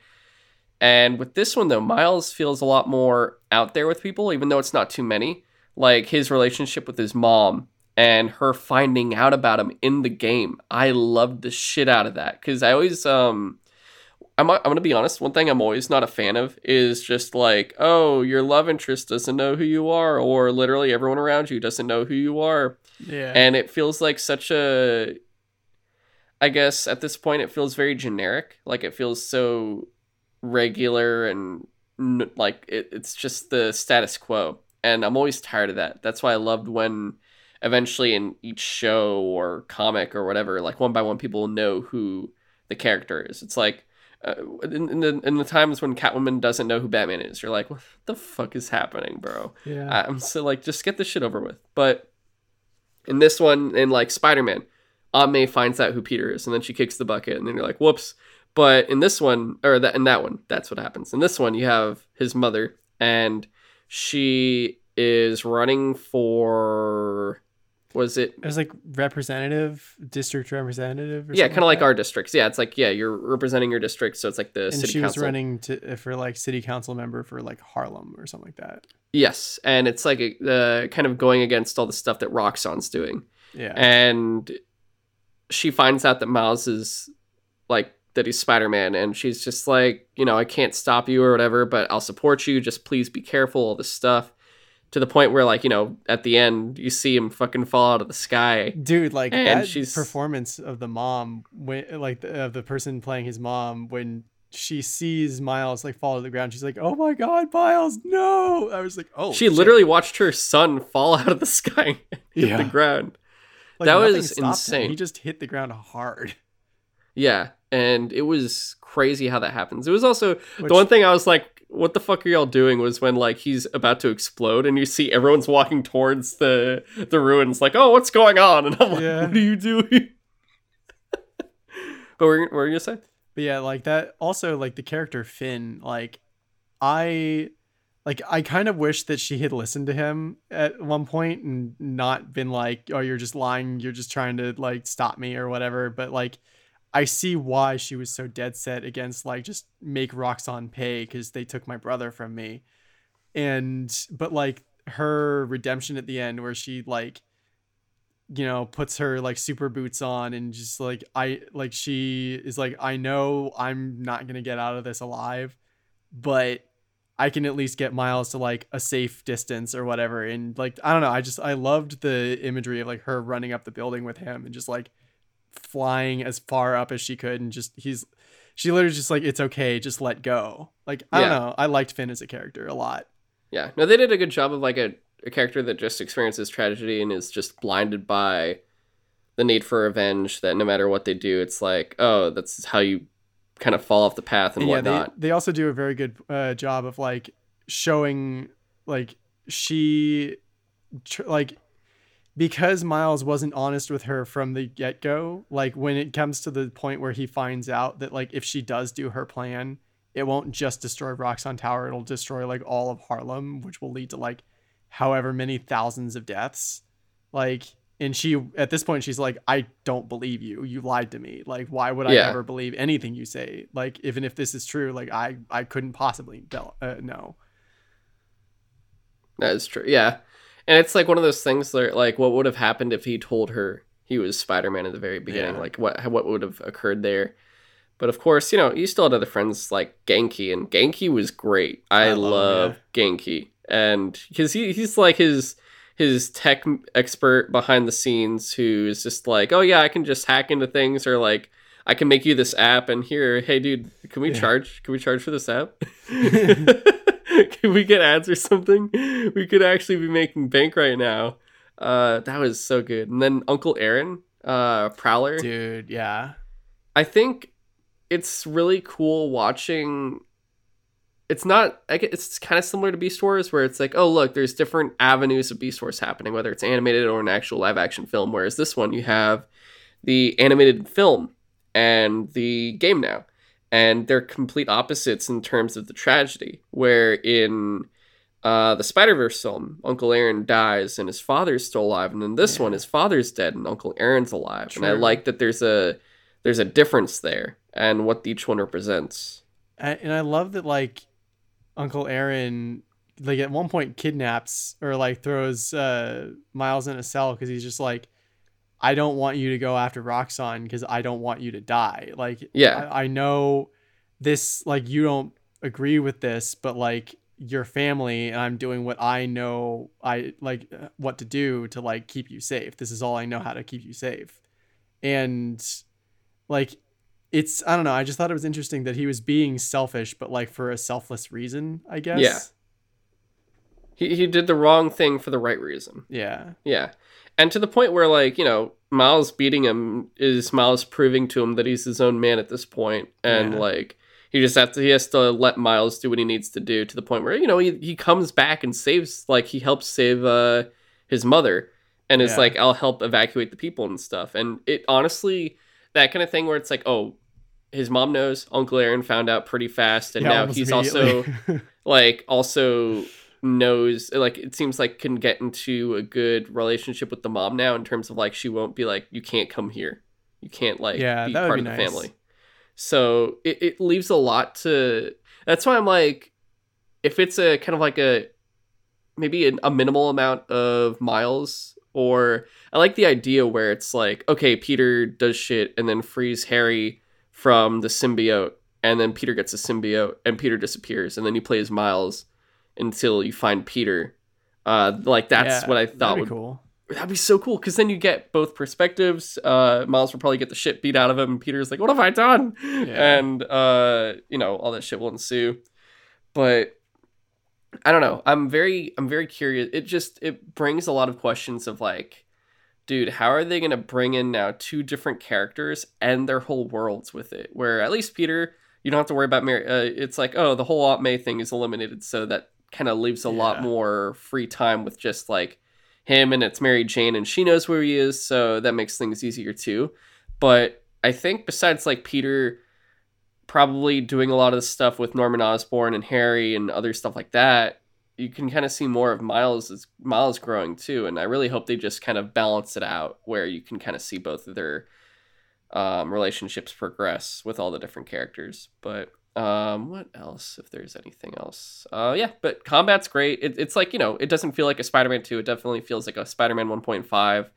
And with this one though, Miles feels a lot more out there with people, even though it's not too many. Like his relationship with his mom and her finding out about him in the game. I loved the shit out of that because I always um. I'm, I'm gonna be honest. One thing I'm always not a fan of is just like, oh, your love interest doesn't know who you are, or literally everyone around you doesn't know who you are yeah. And it feels like such a i guess at this point it feels very generic. Like it feels so regular and n- like it, it's just the status quo. And i'm always tired of that. That's why i loved when eventually in each show or comic or whatever like one by one people know who the character is. It's like uh, in, in the in the times when Catwoman doesn't know who Batman is, you're like, what the fuck is happening, bro? yeah. I'm so like, just get this shit over with. But in this one, in like Spider Man, Aunt May finds out who Peter is, and then she kicks the bucket, and then you're like, whoops. But in this one, or that in that one, that's what happens. In this one, you have his mother, and she is running for was it it was like representative district representative or yeah kind of like our districts. Yeah it's like yeah you're representing your district so it's like the and city she was council. running to for like city council member for like harlem or something like that. Yes and it's like uh, kind of going against all the stuff that roxxon's doing. Yeah. And she finds out that Miles is like that he's Spider-Man and she's just like, you know, I can't stop you or whatever, but I'll support you. Just please be careful, all this stuff. To the point where like, you know, at the end you see him fucking fall out of the sky. dude like And that she's- performance of the mom when like the, of the person playing his mom when she sees miles like fall to the ground she's like oh my god miles no i was like oh she shit. literally watched her son fall out of the *laughs* sky hit Yeah. the ground. Like, that was stopped him. insane. he just hit the ground hard Yeah, and it was crazy how that happens. It was also Which- the one thing I was like, "What the fuck are y'all doing?" Was when like he's about to explode, and you see everyone's walking towards the the ruins, like, "Oh, what's going on?" And I'm like, Yeah. "What are you doing?" *laughs* but we're what were you gonna say? But yeah, like that also like the character Phin, like I like I kind of wish that she had listened to him at one point and not been like, "Oh, you're just lying, you're just trying to like stop me or whatever." But like I see why she was so dead set against like just make Roxxon pay cuz they took my brother from me. And but like her redemption at the end where she like you know puts her like super boots on and just like i like she is like i know i'm not gonna get out of this alive but I can at least get Miles to like a safe distance or whatever. And like I don't know, I just I loved the imagery of like her running up the building with him and just like flying as far up as she could and just he's she literally just like it's okay, just let go. Like I Yeah. don't know, I liked Phin as a character a lot. Yeah, no, they did a good job of like a, a character that just experiences tragedy and is just blinded by the need for revenge. That no matter what they do, it's like, oh, that's how you kind of fall off the path and yeah, whatnot. they they also do a very good uh, job of like showing like she tr- like because Miles wasn't honest with her from the get go. Like when it comes to the point where he finds out that like if she does do her plan, it won't just destroy Roxxon Tower. It'll destroy like all of Harlem, which will lead to like however many thousands of deaths. Like. And she, at this point, she's like, I don't believe you. You lied to me. Like, why would I Yeah. ever believe anything you say? Like, even if this is true, like, I, I couldn't possibly. Uh, no. That is true. Yeah, and it's like one of those things that like, what would have happened if he told her he was Spider Man at the very beginning? Yeah. Like, what what would have occurred there? But of course, you know, you still had other friends like Ganke, and Ganke was great. I, I love love, Ganke, and because he he's like his his tech expert behind the scenes who is just like, oh yeah, I can just hack into things, or like I can make you this app, and here, hey dude, can we Yeah. charge? Can we charge for this app? *laughs* *laughs* *laughs* can we get ads or something? We could actually be making bank right now. Uh, that was so good. And then Uncle Aaron, uh, Prowler. Dude, yeah. I think it's really cool watching. It's not. It's kind of similar to Beast Wars, where it's like, oh look, there's different avenues of Beast Wars happening, whether it's animated or an actual live action film. Whereas this one, you have the animated film and the game now, and they're complete opposites in terms of the tragedy. Where in uh, the Spider Verse film, Uncle Aaron dies and his father's still alive, and then this Yeah. one, his father's dead and Uncle Aaron's alive. And I like that there's a there's a difference there and what each one represents. And I love that, like, Uncle Aaron, like, at one point kidnaps or, like, throws uh, Miles in a cell because he's just like, I don't want you to go after Roxxon because I don't want you to die. Like, Yeah. I, I know this, like, you don't agree with this, but, like, your family and I'm doing what I know I like uh, what to do to like keep you safe. This is all I know how to keep you safe. And like it's I don't know, I just thought it was interesting that he was being selfish but like for a selfless reason, I guess. Yeah. He he did the wrong thing for the right reason. Yeah. Yeah. And to the point where like, you know, Miles beating him is Miles proving to him that he's his own man at this point. And Yeah. like he just has to he has to let Miles do what he needs to do to the point where you know he, he comes back and saves like he helps save uh his mother and is like I'll help evacuate the people and stuff. And it honestly that kind of thing where it's like oh his mom knows Uncle Aaron found out pretty fast and Yeah, now he's also *laughs* like also knows like it seems like can get into a good relationship with the mom now in terms of like she won't be like you can't come here. You can't like Yeah, be that would part be of the nice. family. So it, it leaves a lot to that's why i'm like if it's a kind of like a maybe an, a minimal amount of miles or i like the idea where it's like okay peter does shit and then frees harry from the symbiote and then peter gets a symbiote and peter disappears and then he plays miles until you find peter. Uh like that's Yeah, what i thought be would cool. that'd be so cool because then you get both perspectives. Uh miles will probably get the shit beat out of him and peter's like what have i done? Yeah. and uh you know all that shit will ensue. But i don't know. I'm very i'm very curious. It just it brings a lot of questions of like dude how are they gonna bring in now two different characters and their whole worlds with it? Where at least peter you don't have to worry about mary uh, it's like oh the whole aunt may thing is eliminated so that kind of leaves a lot more free time with just like him and it's Mary Jane and she knows where he is, so that makes things easier too. But I think besides like Peter probably doing a lot of the stuff with Norman Osborn and Harry and other stuff like that, you can kind of see more of Miles as Miles growing too. And I really hope they just kind of balance it out where you can kind of see both of their um, relationships progress with all the different characters. But um, what else? If there's anything else, uh, yeah. But combat's great. It, it's like you know, it doesn't feel like a Spider-Man two. It definitely feels like a Spider-Man one point five.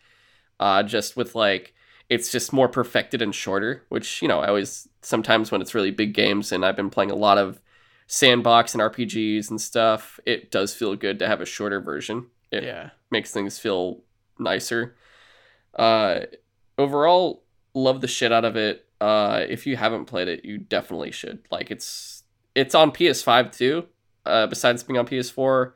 Uh, just with like it's just more perfected and shorter. Which you know, I always sometimes when it's really big games, and I've been playing a lot of sandbox and RPGs and stuff, it does feel good to have a shorter version. It yeah. makes things feel nicer. Uh, overall, love the shit out of it. Uh, if you haven't played it, you definitely should. Like it's it's on PS5 too. Uh, besides being on PS4,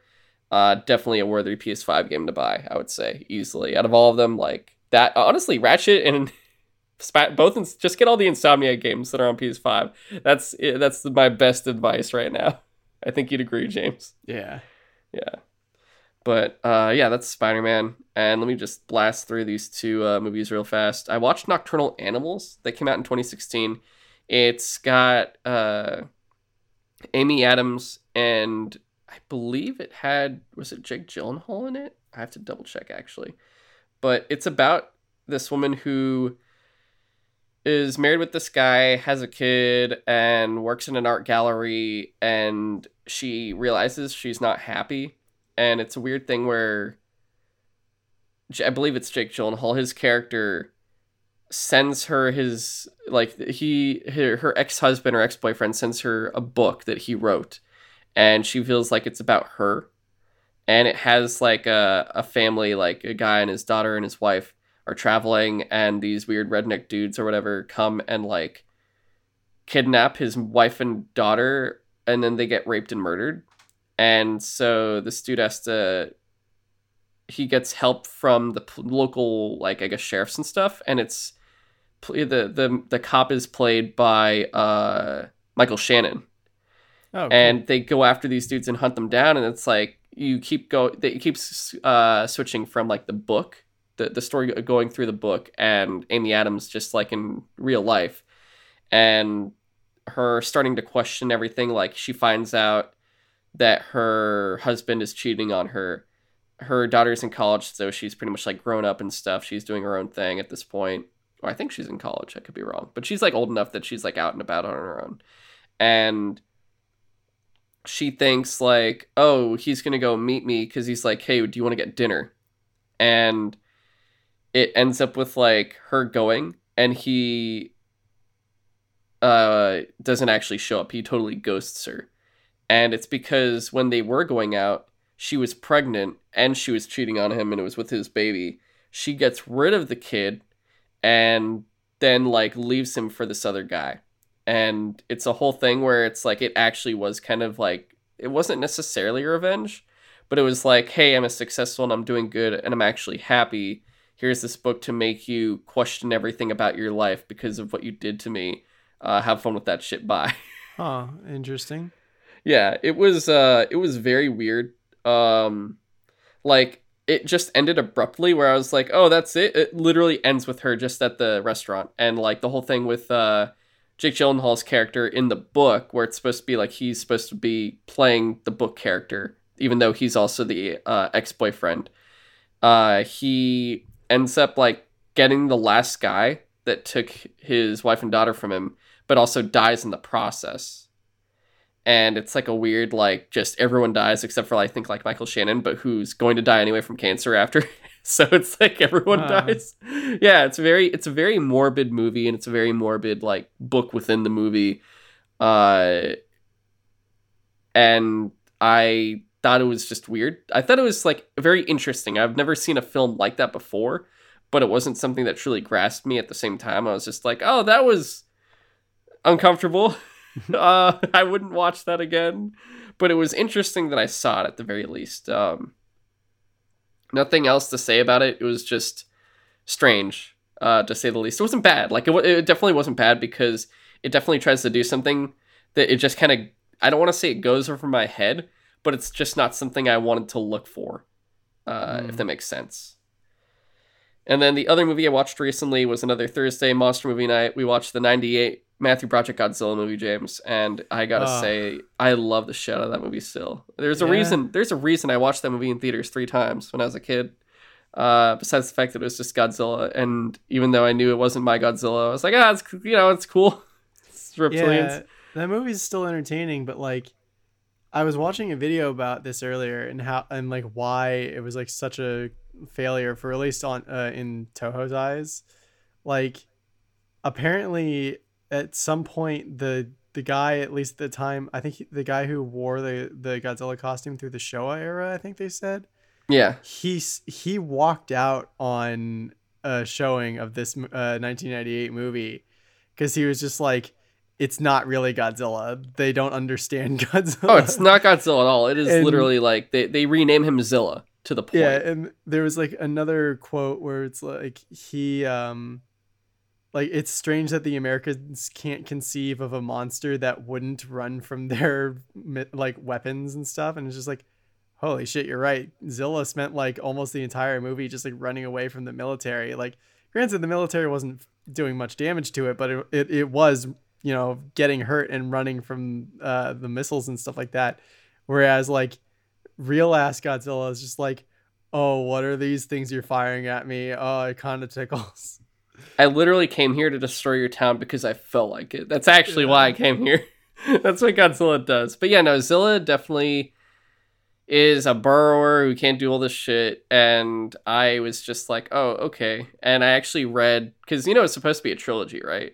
uh, definitely a worthy PS5 game to buy. I would say easily out of all of them. Like that, honestly, Ratchet and *laughs* Spat both in, just get all the Insomniac games that are on PS5. That's that's my best advice right now. *laughs* I think you'd agree, James. Yeah. Yeah. But uh, yeah, that's Spider Man. And let me just blast through these two uh, movies real fast. I watched Nocturnal Animals that came out in 2016. It's got uh, Amy Adams and I believe it had was it Jake Gyllenhaal in it? I have to double check actually. But it's about this woman who is married with this guy, has a kid, and works in an art gallery, and she realizes she's not happy. And it's a weird thing where I believe it's Jake Gyllenhaal, his character sends her his like he her, her ex-husband or ex-boyfriend sends her a book that he wrote and she feels like it's about her and it has like a, a family like a guy and his daughter and his wife are traveling and these weird redneck dudes or whatever come and like kidnap his wife and daughter and then they get raped and murdered and so this dude has to he gets help from the local like i guess sheriffs and stuff. And it's the the the cop is played by uh michael shannon. Oh, cool. and they go after these dudes and hunt them down. And it's like you keep go it keeps uh switching from like the book the, the story going through the book and Amy Adams just like in real life. And her starting to question everything. Like she finds out that her husband is cheating on her. Her daughter's in college so she's pretty much like grown up and stuff. She's doing her own thing at this point. Or I think she's in college. I could be wrong. But she's like old enough that she's like out and about on her own. And she thinks like oh he's gonna go meet me because he's like hey do you want to get dinner and it ends up with like her going and he uh doesn't actually show up. He totally ghosts her. And it's because when they were going out, she was pregnant and she was cheating on him and it was with his baby. She gets rid of the kid and then like leaves him for this other guy. And it's a whole thing where it's like it actually was kind of like it wasn't necessarily revenge, but it was like, hey, I'm a successful and I'm doing good and I'm actually happy here's this book to make you question everything about your life because of what you did to me. Uh, have fun with that shit. Bye. Huh. Interesting. Yeah, it was. Uh, it was very weird. Um, like it just ended abruptly where I was like, oh, that's it. It literally ends with her just at the restaurant, and like the whole thing with uh, Jake Gyllenhaal's character in the book, where it's supposed to be like he's supposed to be playing the book character, even though he's also the uh, ex boyfriend. Uh, he ends up like getting the last guy that took his wife and daughter from him, but also dies in the process. And it's like a weird, like, just everyone dies except for, I think, like Michael Shannon, but who's going to die anyway from cancer after. *laughs* so it's like everyone uh. dies. Yeah, it's very, it's a very morbid movie, and it's a very morbid, like, book within the movie. Uh, and I thought it was just weird. I thought it was like very interesting. I've never seen a film like that before, but it wasn't something that truly grasped me at the same time. I was just like, oh, that was uncomfortable. *laughs* *laughs* uh, I wouldn't watch that again. But it was interesting that I saw it at the very least. Um, nothing else to say about it. It was just strange, uh, to say the least. It wasn't bad. Like it, it definitely wasn't bad because it definitely tries to do something that it just kind of. I don't want to say it goes over my head, but it's just not something I wanted to look for, uh, mm. if that makes sense. And then the other movie I watched recently was another Thursday monster movie night. We watched the 98 Matthew Broderick Godzilla movie, James, and I gotta uh, say, I love the shit out of that movie still. There's a yeah. reason there's a reason I watched that movie in theaters three times when I was a kid. Uh, besides the fact that it was just Godzilla, and even though I knew it wasn't my Godzilla, I was like, ah, it's you know, it's cool. *laughs* it's reptilians. Yeah, that movie's still entertaining, but like I was watching a video about this earlier and how and like why it was like such a failure for at least on uh, in Toho's eyes. Like apparently at some point the the guy at least at the time I think he, the guy who wore the the Godzilla costume through the Showa era I think they said Yeah. he he walked out on a showing of this uh, 1998 movie because he was just like it's not really Godzilla they don't understand *laughs* Godzilla Oh, it's not Godzilla at all. It is And- literally like they, they rename him Zilla to the point. yeah and there was like another quote where it's like he um like it's strange that the americans can't conceive of a monster that wouldn't run from *laughs* their like weapons and stuff and it's just like holy shit you're right zilla spent like almost the entire movie just like running away from the military like granted the military wasn't doing much damage to it but it, it, it was you know getting hurt and running from uh, the missiles and stuff like that whereas like real ass Godzilla is just like, oh, what are these things you're firing at me? Oh, it kind of tickles. *laughs* I literally came here to destroy your town because I felt like it. That's actually why I came here. *laughs* That's what Godzilla does. But yeah, no, Zilla definitely is a burrower who can't do all this shit. And I was just like, oh, okay. And I actually read, because you know, it's supposed to be a trilogy, right?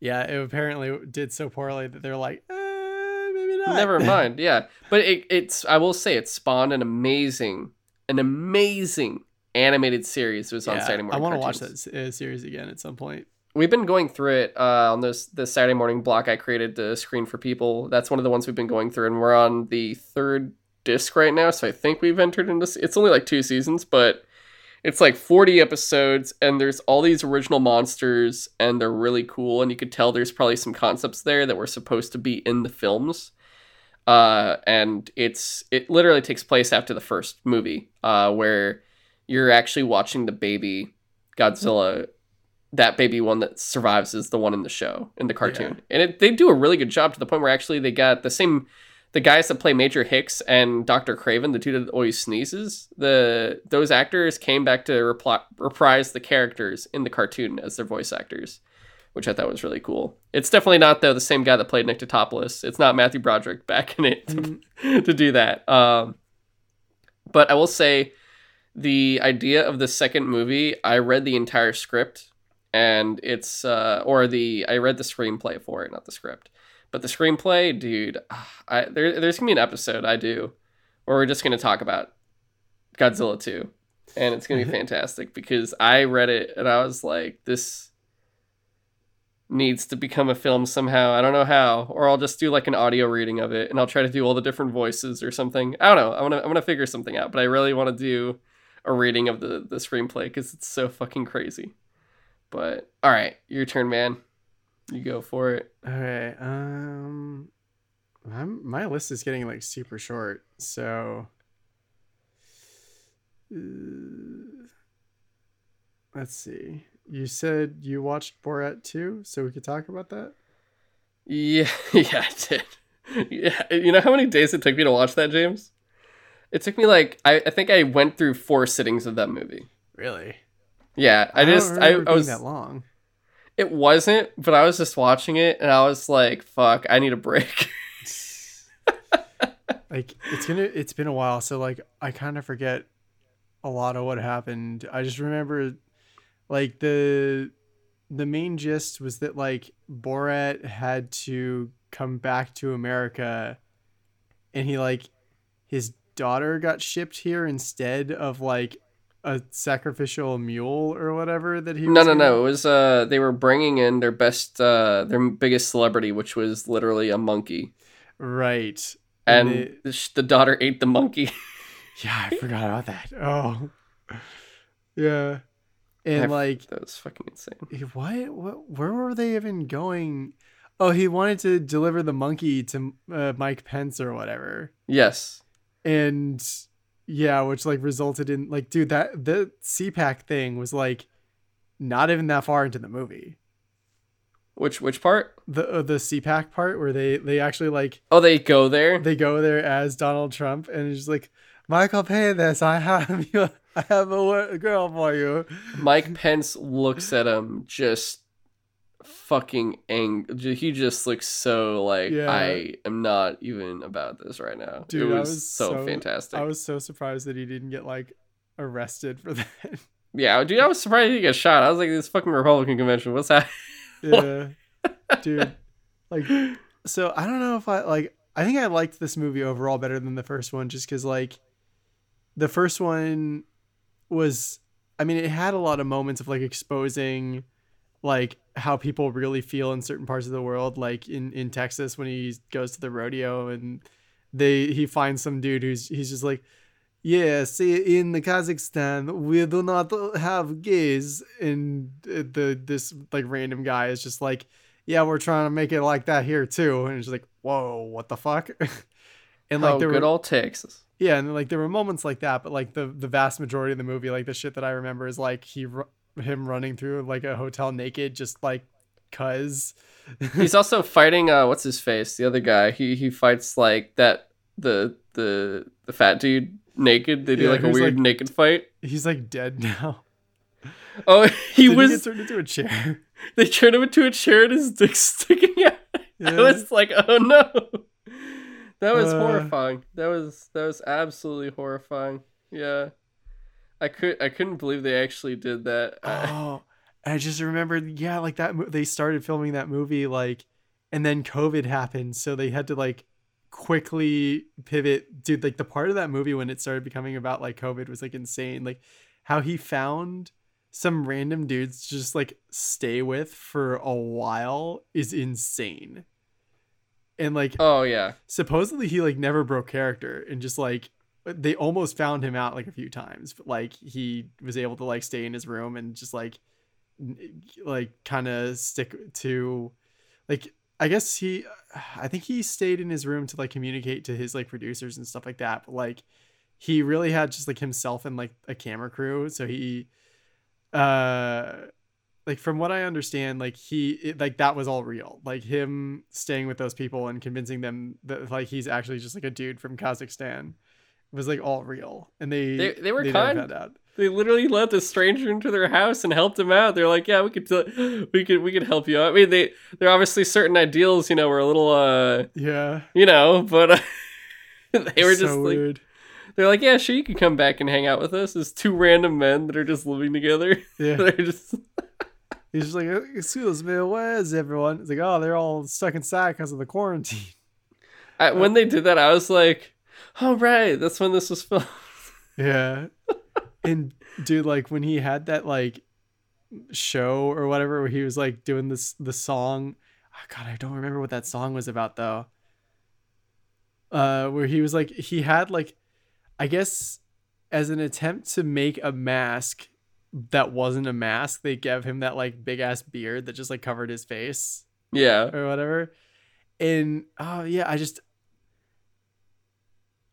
Yeah, it apparently did so poorly that they're like, eh, maybe not. Never *laughs* mind. Yeah. But it, it's, I will say, it spawned an amazing, an amazing animated series. Was on Saturday morning. I want to watch that uh, series again at some point. we've been going through it uh, on this the Saturday morning block I created to screen for people. That's one of the ones we've been going through, and we're on the third disc right now. So I think we've entered into. It's only like two seasons, but it's like forty episodes, and there's all these original monsters, and they're really cool. And you could tell there's probably some concepts there that were supposed to be in the films. Uh, and it's it literally takes place after the first movie, uh, where you're actually watching the baby Godzilla that baby one that survives is the one in the show in the cartoon. And it, they do a really good job to the point where actually they got the same the guys that play major hicks and dr craven the two that always sneezes the those actors came back to repli- reprise the characters in the cartoon as their voice actors which i thought was really cool. It's definitely not though the same guy that played Nick Nictotopoulos. it's not matthew broderick back in it to, *laughs* Mm, to do that. Um but i will say the idea of the second movie i read the entire script and it's uh or the i read the screenplay for it not the script. But the screenplay dude i there, there's gonna be an episode i do where we're just gonna talk about godzilla 2 and it's gonna be *laughs* fantastic because i read it and i was like this needs to become a film somehow. I don't know how. Or i'll just do like an audio reading of it and i'll try to do all the different voices or something. I don't know. I'm gonna i'm gonna figure something out but i really want to do a reading of the the screenplay because it's so fucking crazy but all right, your turn, man. You go for it. all right. Um, I'm, my list is getting like super short. So, uh, let's see. You said you watched Borat 2, so we could talk about that? Yeah, *laughs* yeah, I did. *laughs* Yeah, you know how many days it took me to watch that, James? It took me like I, I think I went through four sittings of that movie. Really? Yeah, I, don't just I, remember I was that long. it wasn't, but I was just watching it and I was like, "Fuck, I need a break." *laughs* like it's gonna it's been a while so like i kind of forget a lot of what happened i just remember like the the main gist was that like borat had to come back to america and he like his daughter got shipped here instead of like a sacrificial mule or whatever that he no, was no, no. It was uh they were bringing in their best uh their biggest celebrity, which was literally a monkey. right And they- the, the daughter ate the monkey. *laughs* yeah i forgot about that oh yeah and I- like that was fucking insane. What? What? Where were they even going? Oh, he wanted to deliver the monkey to uh, Mike Pence or whatever, Yes. And yeah, which like resulted in like, dude, that the CPAC thing was like not even that far into the movie. Which which part? The uh, the CPAC part where they they actually like Oh, they go there. they go there as Donald Trump and it's just like Michael, pay this. I have *laughs* you. I have a girl for you. Mike Pence looks at him just fucking angry. He just looks so like Yeah. I am not even about this right now. Dude, it was, was so, so- fantastic. I was so surprised that he didn't get like arrested for *laughs* that. yeah, dude, I was surprised he got shot. I was like, this fucking Republican convention. What's that? *laughs* Yeah. Dude. Like so I don't know if I like. I think I liked this movie overall better than the first one, just because like the first one was. I mean, it had a lot of moments of like exposing like how people really feel in certain parts of the world like in in Texas when he goes to the rodeo and they he finds some dude who's he's just like yeah see in the Kazakhstan we do not have gays. And the this like random guy is just like yeah we're trying to make it like that here too. And it's like whoa what the fuck? *laughs* And like oh, there good were, old Texas. Yeah and like there were moments like that but like the the vast majority of the movie like the shit that I remember is like he him running through like a hotel naked, just like cuz. He's also fighting. Uh, what's his face? The other guy. He he fights like that. The the the fat dude naked. They do yeah, like a weird like, naked fight. He's like dead now. Oh, *laughs* he Did was he turned into a chair. *laughs* They turned him into a chair and his dick *laughs* sticking out. Yeah. I was like, oh no. That was uh, horrifying. That was that was absolutely horrifying. Yeah. I could I couldn't believe they actually did that. Oh, I just remembered. Yeah, like that. They started filming that movie like, and then COVID happened, so they had to like quickly pivot. Dude, like the part of that movie when it started becoming about like COVID was like insane. Like how he found some random dudes to just like stay with for a while is insane. And like oh yeah. Supposedly he like never broke character and just like they almost found him out like a few times but like he was able to like stay in his room and just like like kind of stick to like i guess he i think he stayed in his room to like communicate to his like producers and stuff like that but like he really had just like himself and like a camera crew so he uh like from what i understand like he it, like that was all real like him staying with those people and convincing them that like he's actually just like a dude from kazakhstan was like all real, and they they, they were they kind. They literally let the stranger into their house and helped him out. They're like, yeah, we could t- we could we could help you out. I mean, they they're obviously certain ideals, you know, were a little uh yeah, you know, but uh, *laughs* they were just so like. Weird. They're like, yeah, sure, you can come back and hang out with us. As two random men that are just living together. *laughs* Yeah, they're just. *laughs* He's just like, excuse me, where's everyone? It's like, oh, they're all stuck inside because of the quarantine. I, when they did that, I was like, oh right, that's when this was filmed. Yeah. *laughs* and dude, like when he had that like show or whatever where he was like doing this the song. Oh, God, I don't remember what that song was about though. Uh, where he was like he had like, I guess, as an attempt to make a mask that wasn't a mask, they gave him that like big ass beard that just like covered his face. Yeah. Or whatever. And oh yeah, I just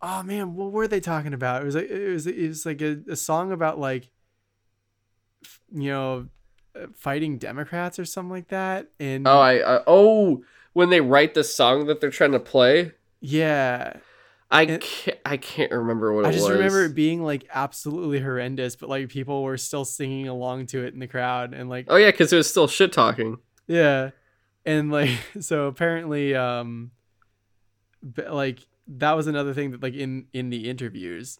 oh man, what were they talking about? It was like it was it was like a, a song about like you know uh, fighting Democrats or something like that. And oh, I, I oh when they write the song that they're trying to play. Yeah. I and can't. I can't remember what I just was. remember it being like absolutely horrendous, but like people were still singing along to it in the crowd, and like oh yeah, because it was still shit talking. Yeah, and like *laughs* so apparently, um, like that was another thing that like in in the interviews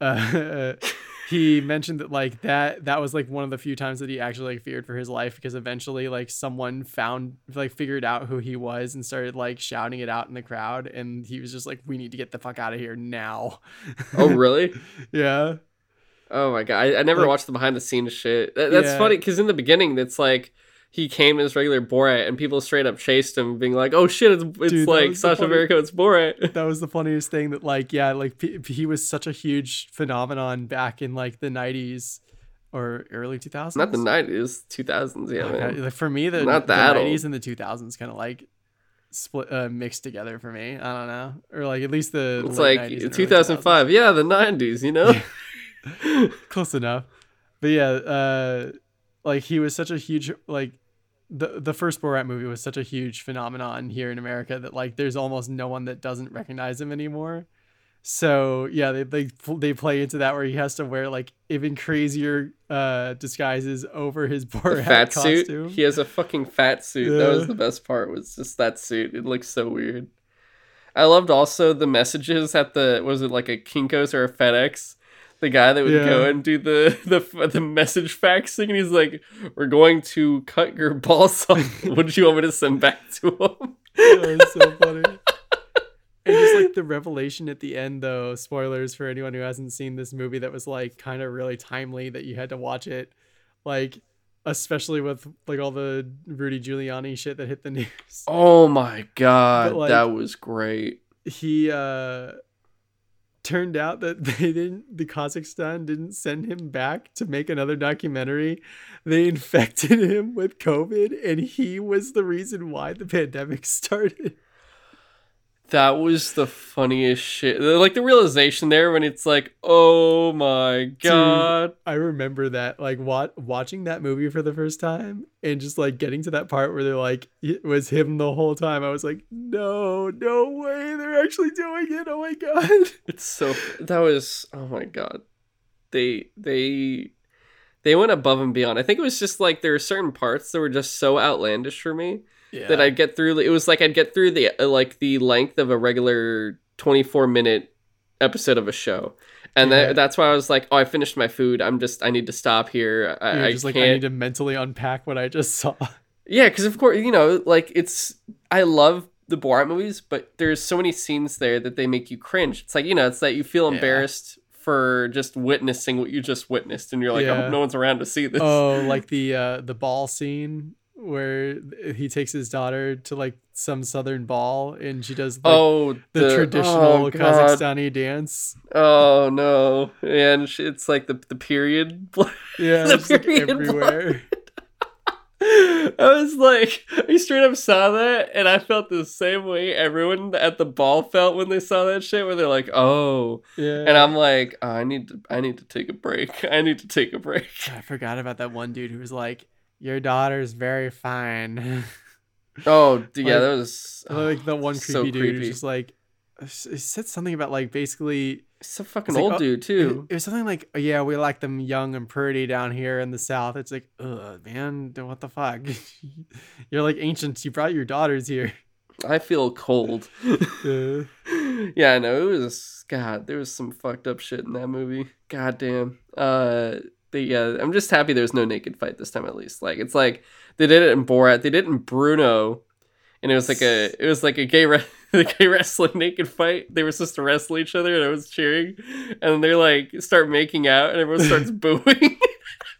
uh, *laughs* he mentioned that like that that was like one of the few times that he actually like feared for his life because eventually like someone found like figured out who he was and started like shouting it out in the crowd. And he was just like we need to get the fuck out of here now. Oh really? *laughs* Yeah. Oh my god. I, I never like, watched the behind the scenes shit. That, that's yeah. funny because in the beginning it's like he came in as regular Borat, and people straight up chased him, being like, "Oh shit, it's, it's Dude, like funny, Baron it's Borat." *laughs* That was the funniest thing. That like, yeah, like he was such a huge phenomenon back in like the '90s or early 2000s. Not the '90s, 2000s. Yeah, man. Like for me, the not the that 90s old. and the 2000s kind of like split uh, mixed together for me. I don't know, or like at least the it's like 2005. Yeah, the '90s. You know, *laughs* close enough. But yeah, uh, like he was such a huge like the the first Borat movie was such a huge phenomenon here in America that like there's almost no one that doesn't recognize him anymore. So yeah, they they they play into that where he has to wear like even crazier uh disguises over his Borat fat costume. suit. He has a fucking fat suit. Yeah. That was the best part. Was just that suit. It looks so weird. I loved also the messages at the was it like a Kinkos or a FedEx the guy that would yeah. go and do the the the message faxing, and he's like, "We're going to cut your balls *laughs* off. what did you want me to send back to him?" That was so *laughs* funny. And just like the revelation at the end, though, spoilers for anyone who hasn't seen this movie that was like kind of really timely that you had to watch it. Like, especially with like all the Rudy Giuliani shit that hit the *laughs* news. Oh my god, like- that was great. He uh turned out that *laughs* they didn't the Kazakhstan didn't send him back to make another documentary. They *laughs* infected him with COVID and he was the reason why the pandemic *laughs* started. That was the funniest shit. Like the realization there when it's like, oh my god. I remember that, like, wat- watching that movie for the first time and just like getting to that part where they're like, it was him the whole time. I was like, no, no way. They're actually doing it. Oh my God. *laughs* It's so that was oh my god. They they they went above and beyond. I think it was just like there were certain parts that were just so outlandish for me Yeah. that I'd get through. It was like I'd get through the uh, like the length of a regular twenty four minute episode of a show, and Yeah. that, that's why I was like, oh, I finished my food. I'm just I need to stop here. I, You're I just like, can't. I need to mentally unpack what I just saw. Yeah, because of course, you know, like it's I love the Borat movies, but there's so many scenes there that they make you cringe. It's like you know, it's that you feel Yeah. embarrassed for just witnessing what you just witnessed, and you're like, I hope no one's around to see this. oh, like *laughs* the uh the ball scene where he takes his daughter to like some southern ball and she does like, oh, the, traditional oh, Kazakhstani dance. Oh no, and sh- it's like the the period. blood. Yeah, *laughs* The it's like period everywhere. *laughs* I was like, I straight up saw that, and I felt the same way everyone at the ball felt when they saw that shit, where they're like, "Oh," Yeah. and I'm like, oh, "I need to, I need to take a break. *laughs* I need to take a break." I forgot about that one dude who was like, "Your daughter's very fine." *laughs* Oh, yeah, Like- that was like the *sighs* one creepy so dude creepy. just like, he said something about like basically a fucking It's like, old oh, dude too. it was something like, "Oh, "Yeah, we like them young and pretty down here in the south." It's like, ugh, man, what the fuck? *laughs* You're like ancients. You brought your daughters here. I feel cold. Uh, *laughs* yeah, no, it was God. There was some fucked up shit in that movie. God damn. Uh, but yeah, I'm just happy there's no naked fight this time at least. Like it's like they did it in Borat, they did it in Bruno, and it was like a it was like a gay re- *laughs* a gay wrestling naked fight. They were supposed to wrestle each other, and I was cheering, and then they like start making out, and everyone starts *laughs* booing.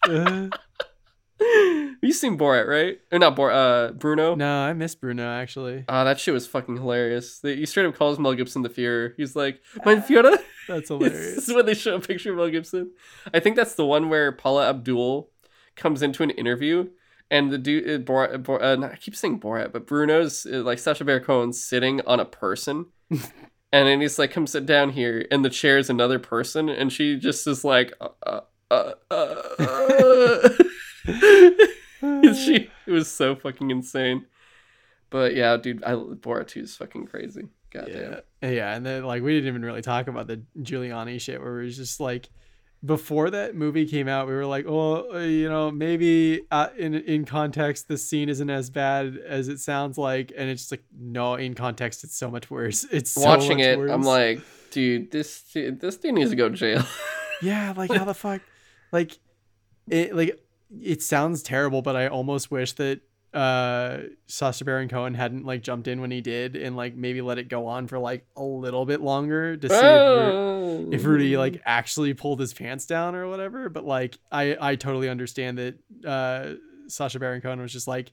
uh, *laughs* you seen Borat, right? Or not Borat? Uh, Bruno. no, I miss Bruno actually. Ah, that shit was fucking hilarious. They, he straight up calls Mel Gibson the Führer. He's like, "Mein Führer." That's *laughs* this hilarious. is when they show a picture of Mel Gibson. I think that's the one where Paula Abdul comes into an interview and the dude, uh, Borat, uh, Bor- uh, not- I keep saying Borat, but Bruno's uh, like Sacha Baron Cohen sitting on a person. *laughs* and then he's like, come sit down here. And the chair is another person. And she just is like, uh, uh, uh, uh, uh. *laughs* she, *laughs* it was so fucking insane. But yeah, dude, I, Borat 2 is fucking crazy. Goddamn. Yeah, yeah, and then like we didn't even really talk about the Giuliani shit, where it was just like before that movie came out, we were like, oh, uh, you know, maybe uh, in in context, this scene isn't as bad as it sounds like, and it's just like, no, in context, it's so much worse. *laughs* It's so Watching it, worse. I'm like, dude, this this dude needs to go to jail. yeah, like how the fuck, like it, like it sounds terrible, but I almost wish that uh Sacha Baron Cohen hadn't like jumped in when he did and like maybe let it go on for like a little bit longer to see if, Ru- if Rudy like actually pulled his pants down or whatever. But like I I totally understand that uh Sacha Baron Cohen was just like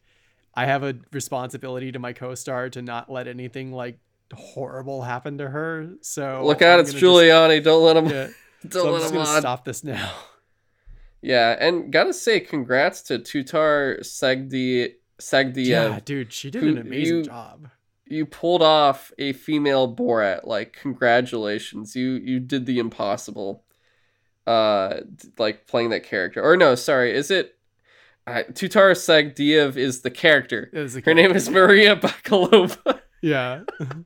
I have a responsibility to my co-star to not let anything like horrible happen to her. So look out, I'm it's gonna just- Giuliani. Don't let him. yeah, *laughs* Don't so I'm let just him on. stop this now. *laughs* Yeah, and gotta say, congrats to Tutar Sagdi Sagdiev. Yeah, dude, she did an amazing you- job. You pulled off a female Borat. Like, congratulations. You you did the impossible. Uh, like playing that character. Or no, sorry, is it? Uh, Tutar Sagdiev is the character. A Her name is Maria Bakalova. *laughs* yeah. *laughs*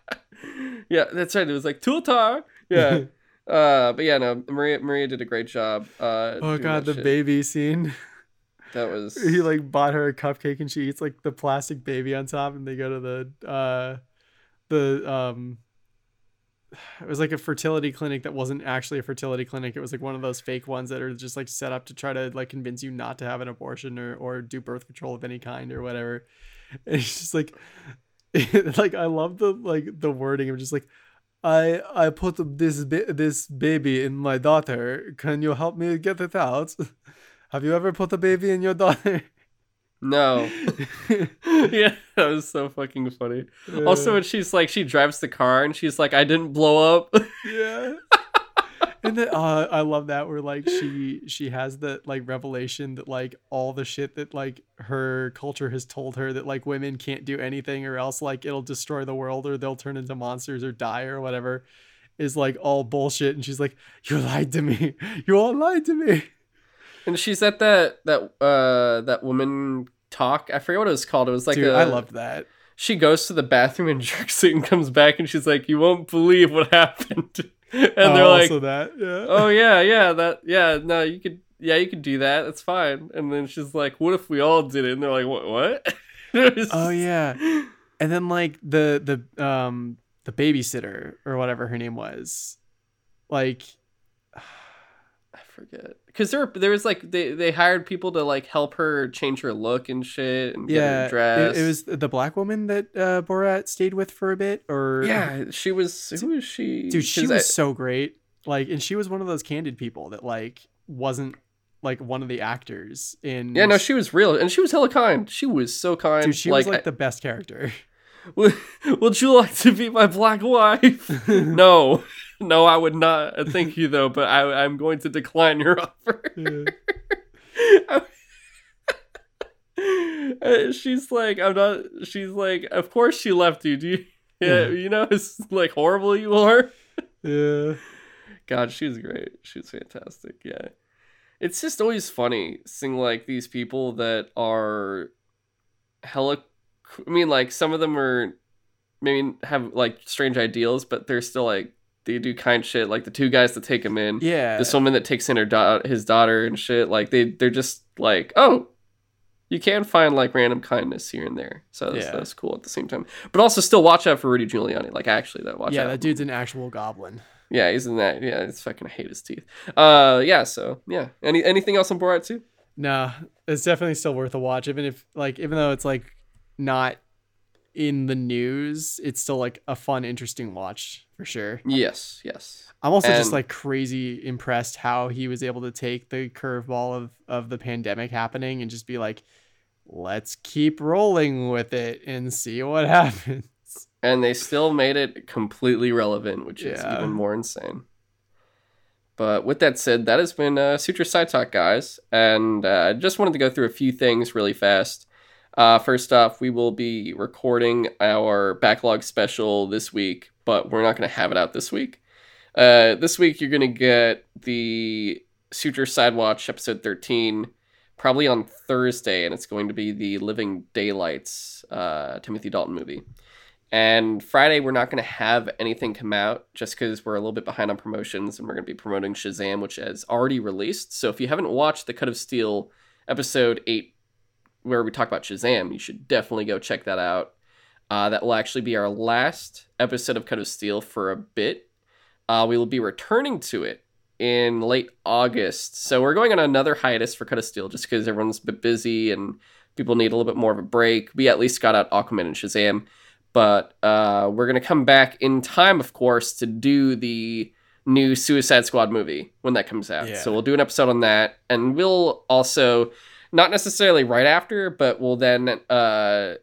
*laughs* yeah, that's right. It was like Tutar. Yeah. Uh, but yeah, no, Maria Maria did a great job. Uh, oh god, the shit. baby scene. *laughs* That was *laughs* he like bought her a cupcake and she eats like the plastic baby on top and they go to the uh the um *sighs* it was like a fertility clinic that wasn't actually a fertility clinic it was like one of those fake ones that are just like set up to try to like convince you not to have an abortion or or do birth control of any kind or whatever and it's just like *laughs* like I love the like the wording of just like I I put this ba- this baby in my daughter. Can you help me get it out? *laughs* Have you ever put a baby in your daughter? No. *laughs* yeah, that was so fucking funny. Also, when she's like, she drives the car and she's like, I didn't blow up. *laughs* yeah. And then uh, I love that where like she she has the like revelation that like all the shit that like her culture has told her that like women can't do anything or else like it'll destroy the world or they'll turn into monsters or die or whatever is like all bullshit and she's like you lied to me *laughs* you all lied to me and she's at that that uh that woman talk. I forget what it was called. It was like Dude, a, I loved that. She goes to the bathroom and *laughs* jerks it and comes back and she's like, "You won't believe what happened." *laughs* *laughs* and oh, they're like, also that yeah "Oh yeah, *laughs* yeah, that yeah, no, you could yeah, you could do that. That's fine." And then she's like, "What if we all did it?" And they're like, "What? *laughs* What?" oh yeah. And then like the the um the babysitter or whatever her name was, like *sighs* I forget because there there was like they they hired people to like help her change her look and shit and get yeah, her dressed. it, it was the black woman that uh, Borat stayed with for a bit, or yeah, she was. Who was she? dude, she was I- so great. Like, and she was one of those candid people that like wasn't like one of the actors in. yeah, no, she was real and she was hella kind. She was so kind. dude, she like, was like the best character. *laughs* Would, would you like to be my black wife? *laughs* no, no, I would not. Uh, Thank you though, but I, I'm going to decline your *laughs* offer. Yeah. *laughs* Uh, she's like, I'm not. She's like, of course she left you. Do you? Yeah, Yeah. you know, it's like horrible you are. yeah. God, she was great. She was fantastic. Yeah. It's just always funny seeing like these people that are hella I mean like some of them are maybe have like strange ideals, but they're still like they do kind shit like the two guys that take him in. Yeah. This woman that takes in her da- his daughter and shit like they they're just like, "Oh, you can find like random kindness here and there." So that's, Yeah. that's cool at the same time. But also still watch out for Rudy Giuliani. Like actually that watch yeah, out. that dude's an actual goblin. Yeah, he's in that. Yeah, it's fucking I hate his teeth. Uh, yeah. So yeah. Any anything else on Borat too? No, it's definitely still worth a watch. Even if like, even though it's like not in the news, it's still like a fun, interesting watch for sure. Yes. Yes. I'm also just like crazy impressed how he was able to take the curveball of of the pandemic happening and just be like, let's keep rolling with it and see what *laughs* happens. And they still made it completely relevant, which is even more insane. But with that said, that has been uh, Sutro Side Talk, guys. And uh, I just wanted to go through a few things really fast. Uh, first off, we will be recording our backlog special this week, but we're not going to have it out this week. Uh, this week, you're going to get the Sutro Sidewatch episode 13 probably on Thursday, and it's going to be the Living Daylights uh, Timothy Dalton movie. And Friday, we're not going to have anything come out just because we're a little bit behind on promotions and we're going to be promoting Shazam, which has already released. So if you haven't watched the Cut of Steel episode 8, where we talk about Shazam, you should definitely go check that out. Uh, that will actually be our last episode of Cut of Steel for a bit. Uh, we will be returning to it in late August. So we're going on another hiatus for Cut of Steel just because everyone's a bit busy and people need a little bit more of a break. We at least got out Aquaman and Shazam but uh, we're gonna come back in time, of course, to do the new Suicide Squad movie when that comes out. Yeah. So we'll do an episode on that, and we'll also not necessarily right after, but we'll then uh,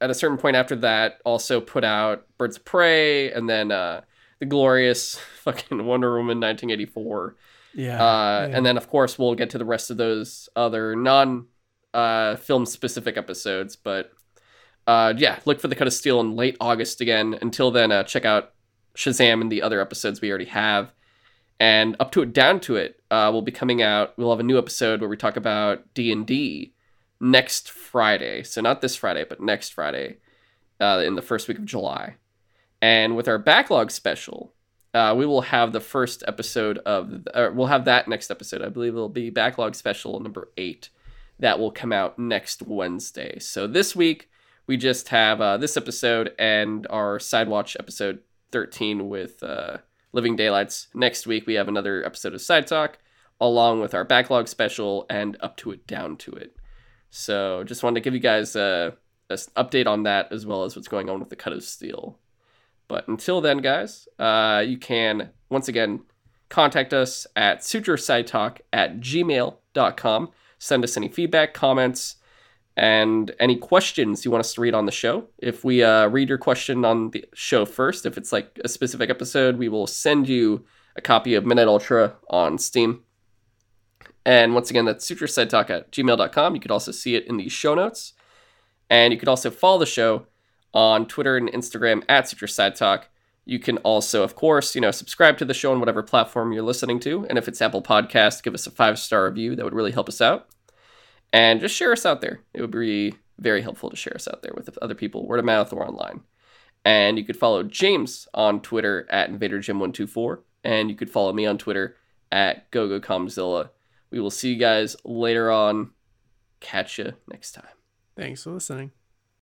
at a certain point after that also put out Birds of Prey, and then uh, the glorious *laughs* fucking Wonder Woman 1984. Yeah. Uh, yeah. And then, of course, we'll get to the rest of those other non uh, film specific episodes. But uh, yeah, look for the Cut of Steel in late August again. Until then, uh, check out Shazam and the other episodes we already have. And up to it, down to it, uh, will be coming out. We'll have a new episode where we talk about D and D next Friday. So not this Friday, but next Friday, uh, in the first week of July. And with our backlog special, uh, we will have the first episode of we'll have that next episode i believe it'll be backlog special number eight that will come out next wednesday so this week we just have uh, this episode and our sidewatch episode 13 with uh, living daylights next week we have another episode of side talk along with our backlog special and up to it down to it so just wanted to give you guys a, an update on that as well as what's going on with the cut of steel. But until then, guys, uh, you can once again contact us at sutrosidetalk at gmail.com. Send us any feedback, comments, and any questions you want us to read on the show. If we uh, read your question on the show first, if it's like a specific episode, we will send you a copy of Midnight Ultra on Steam. And once again, that's sutrosidetalk at gmail.com. You could also see it in the show notes. And you could also follow the show on Twitter and Instagram at Sutro Side Talk. You can also, of course, you know, subscribe to the show on whatever platform you're listening to. And if it's Apple Podcast, give us a five star review. That would really help us out. And just share us out there. It would be very helpful to share us out there with other people, word of mouth or online. And you could follow James on Twitter at InvaderJim124. And you could follow me on Twitter at GoGoKamzilla. We will see you guys later on. Catch you next time. Thanks for listening.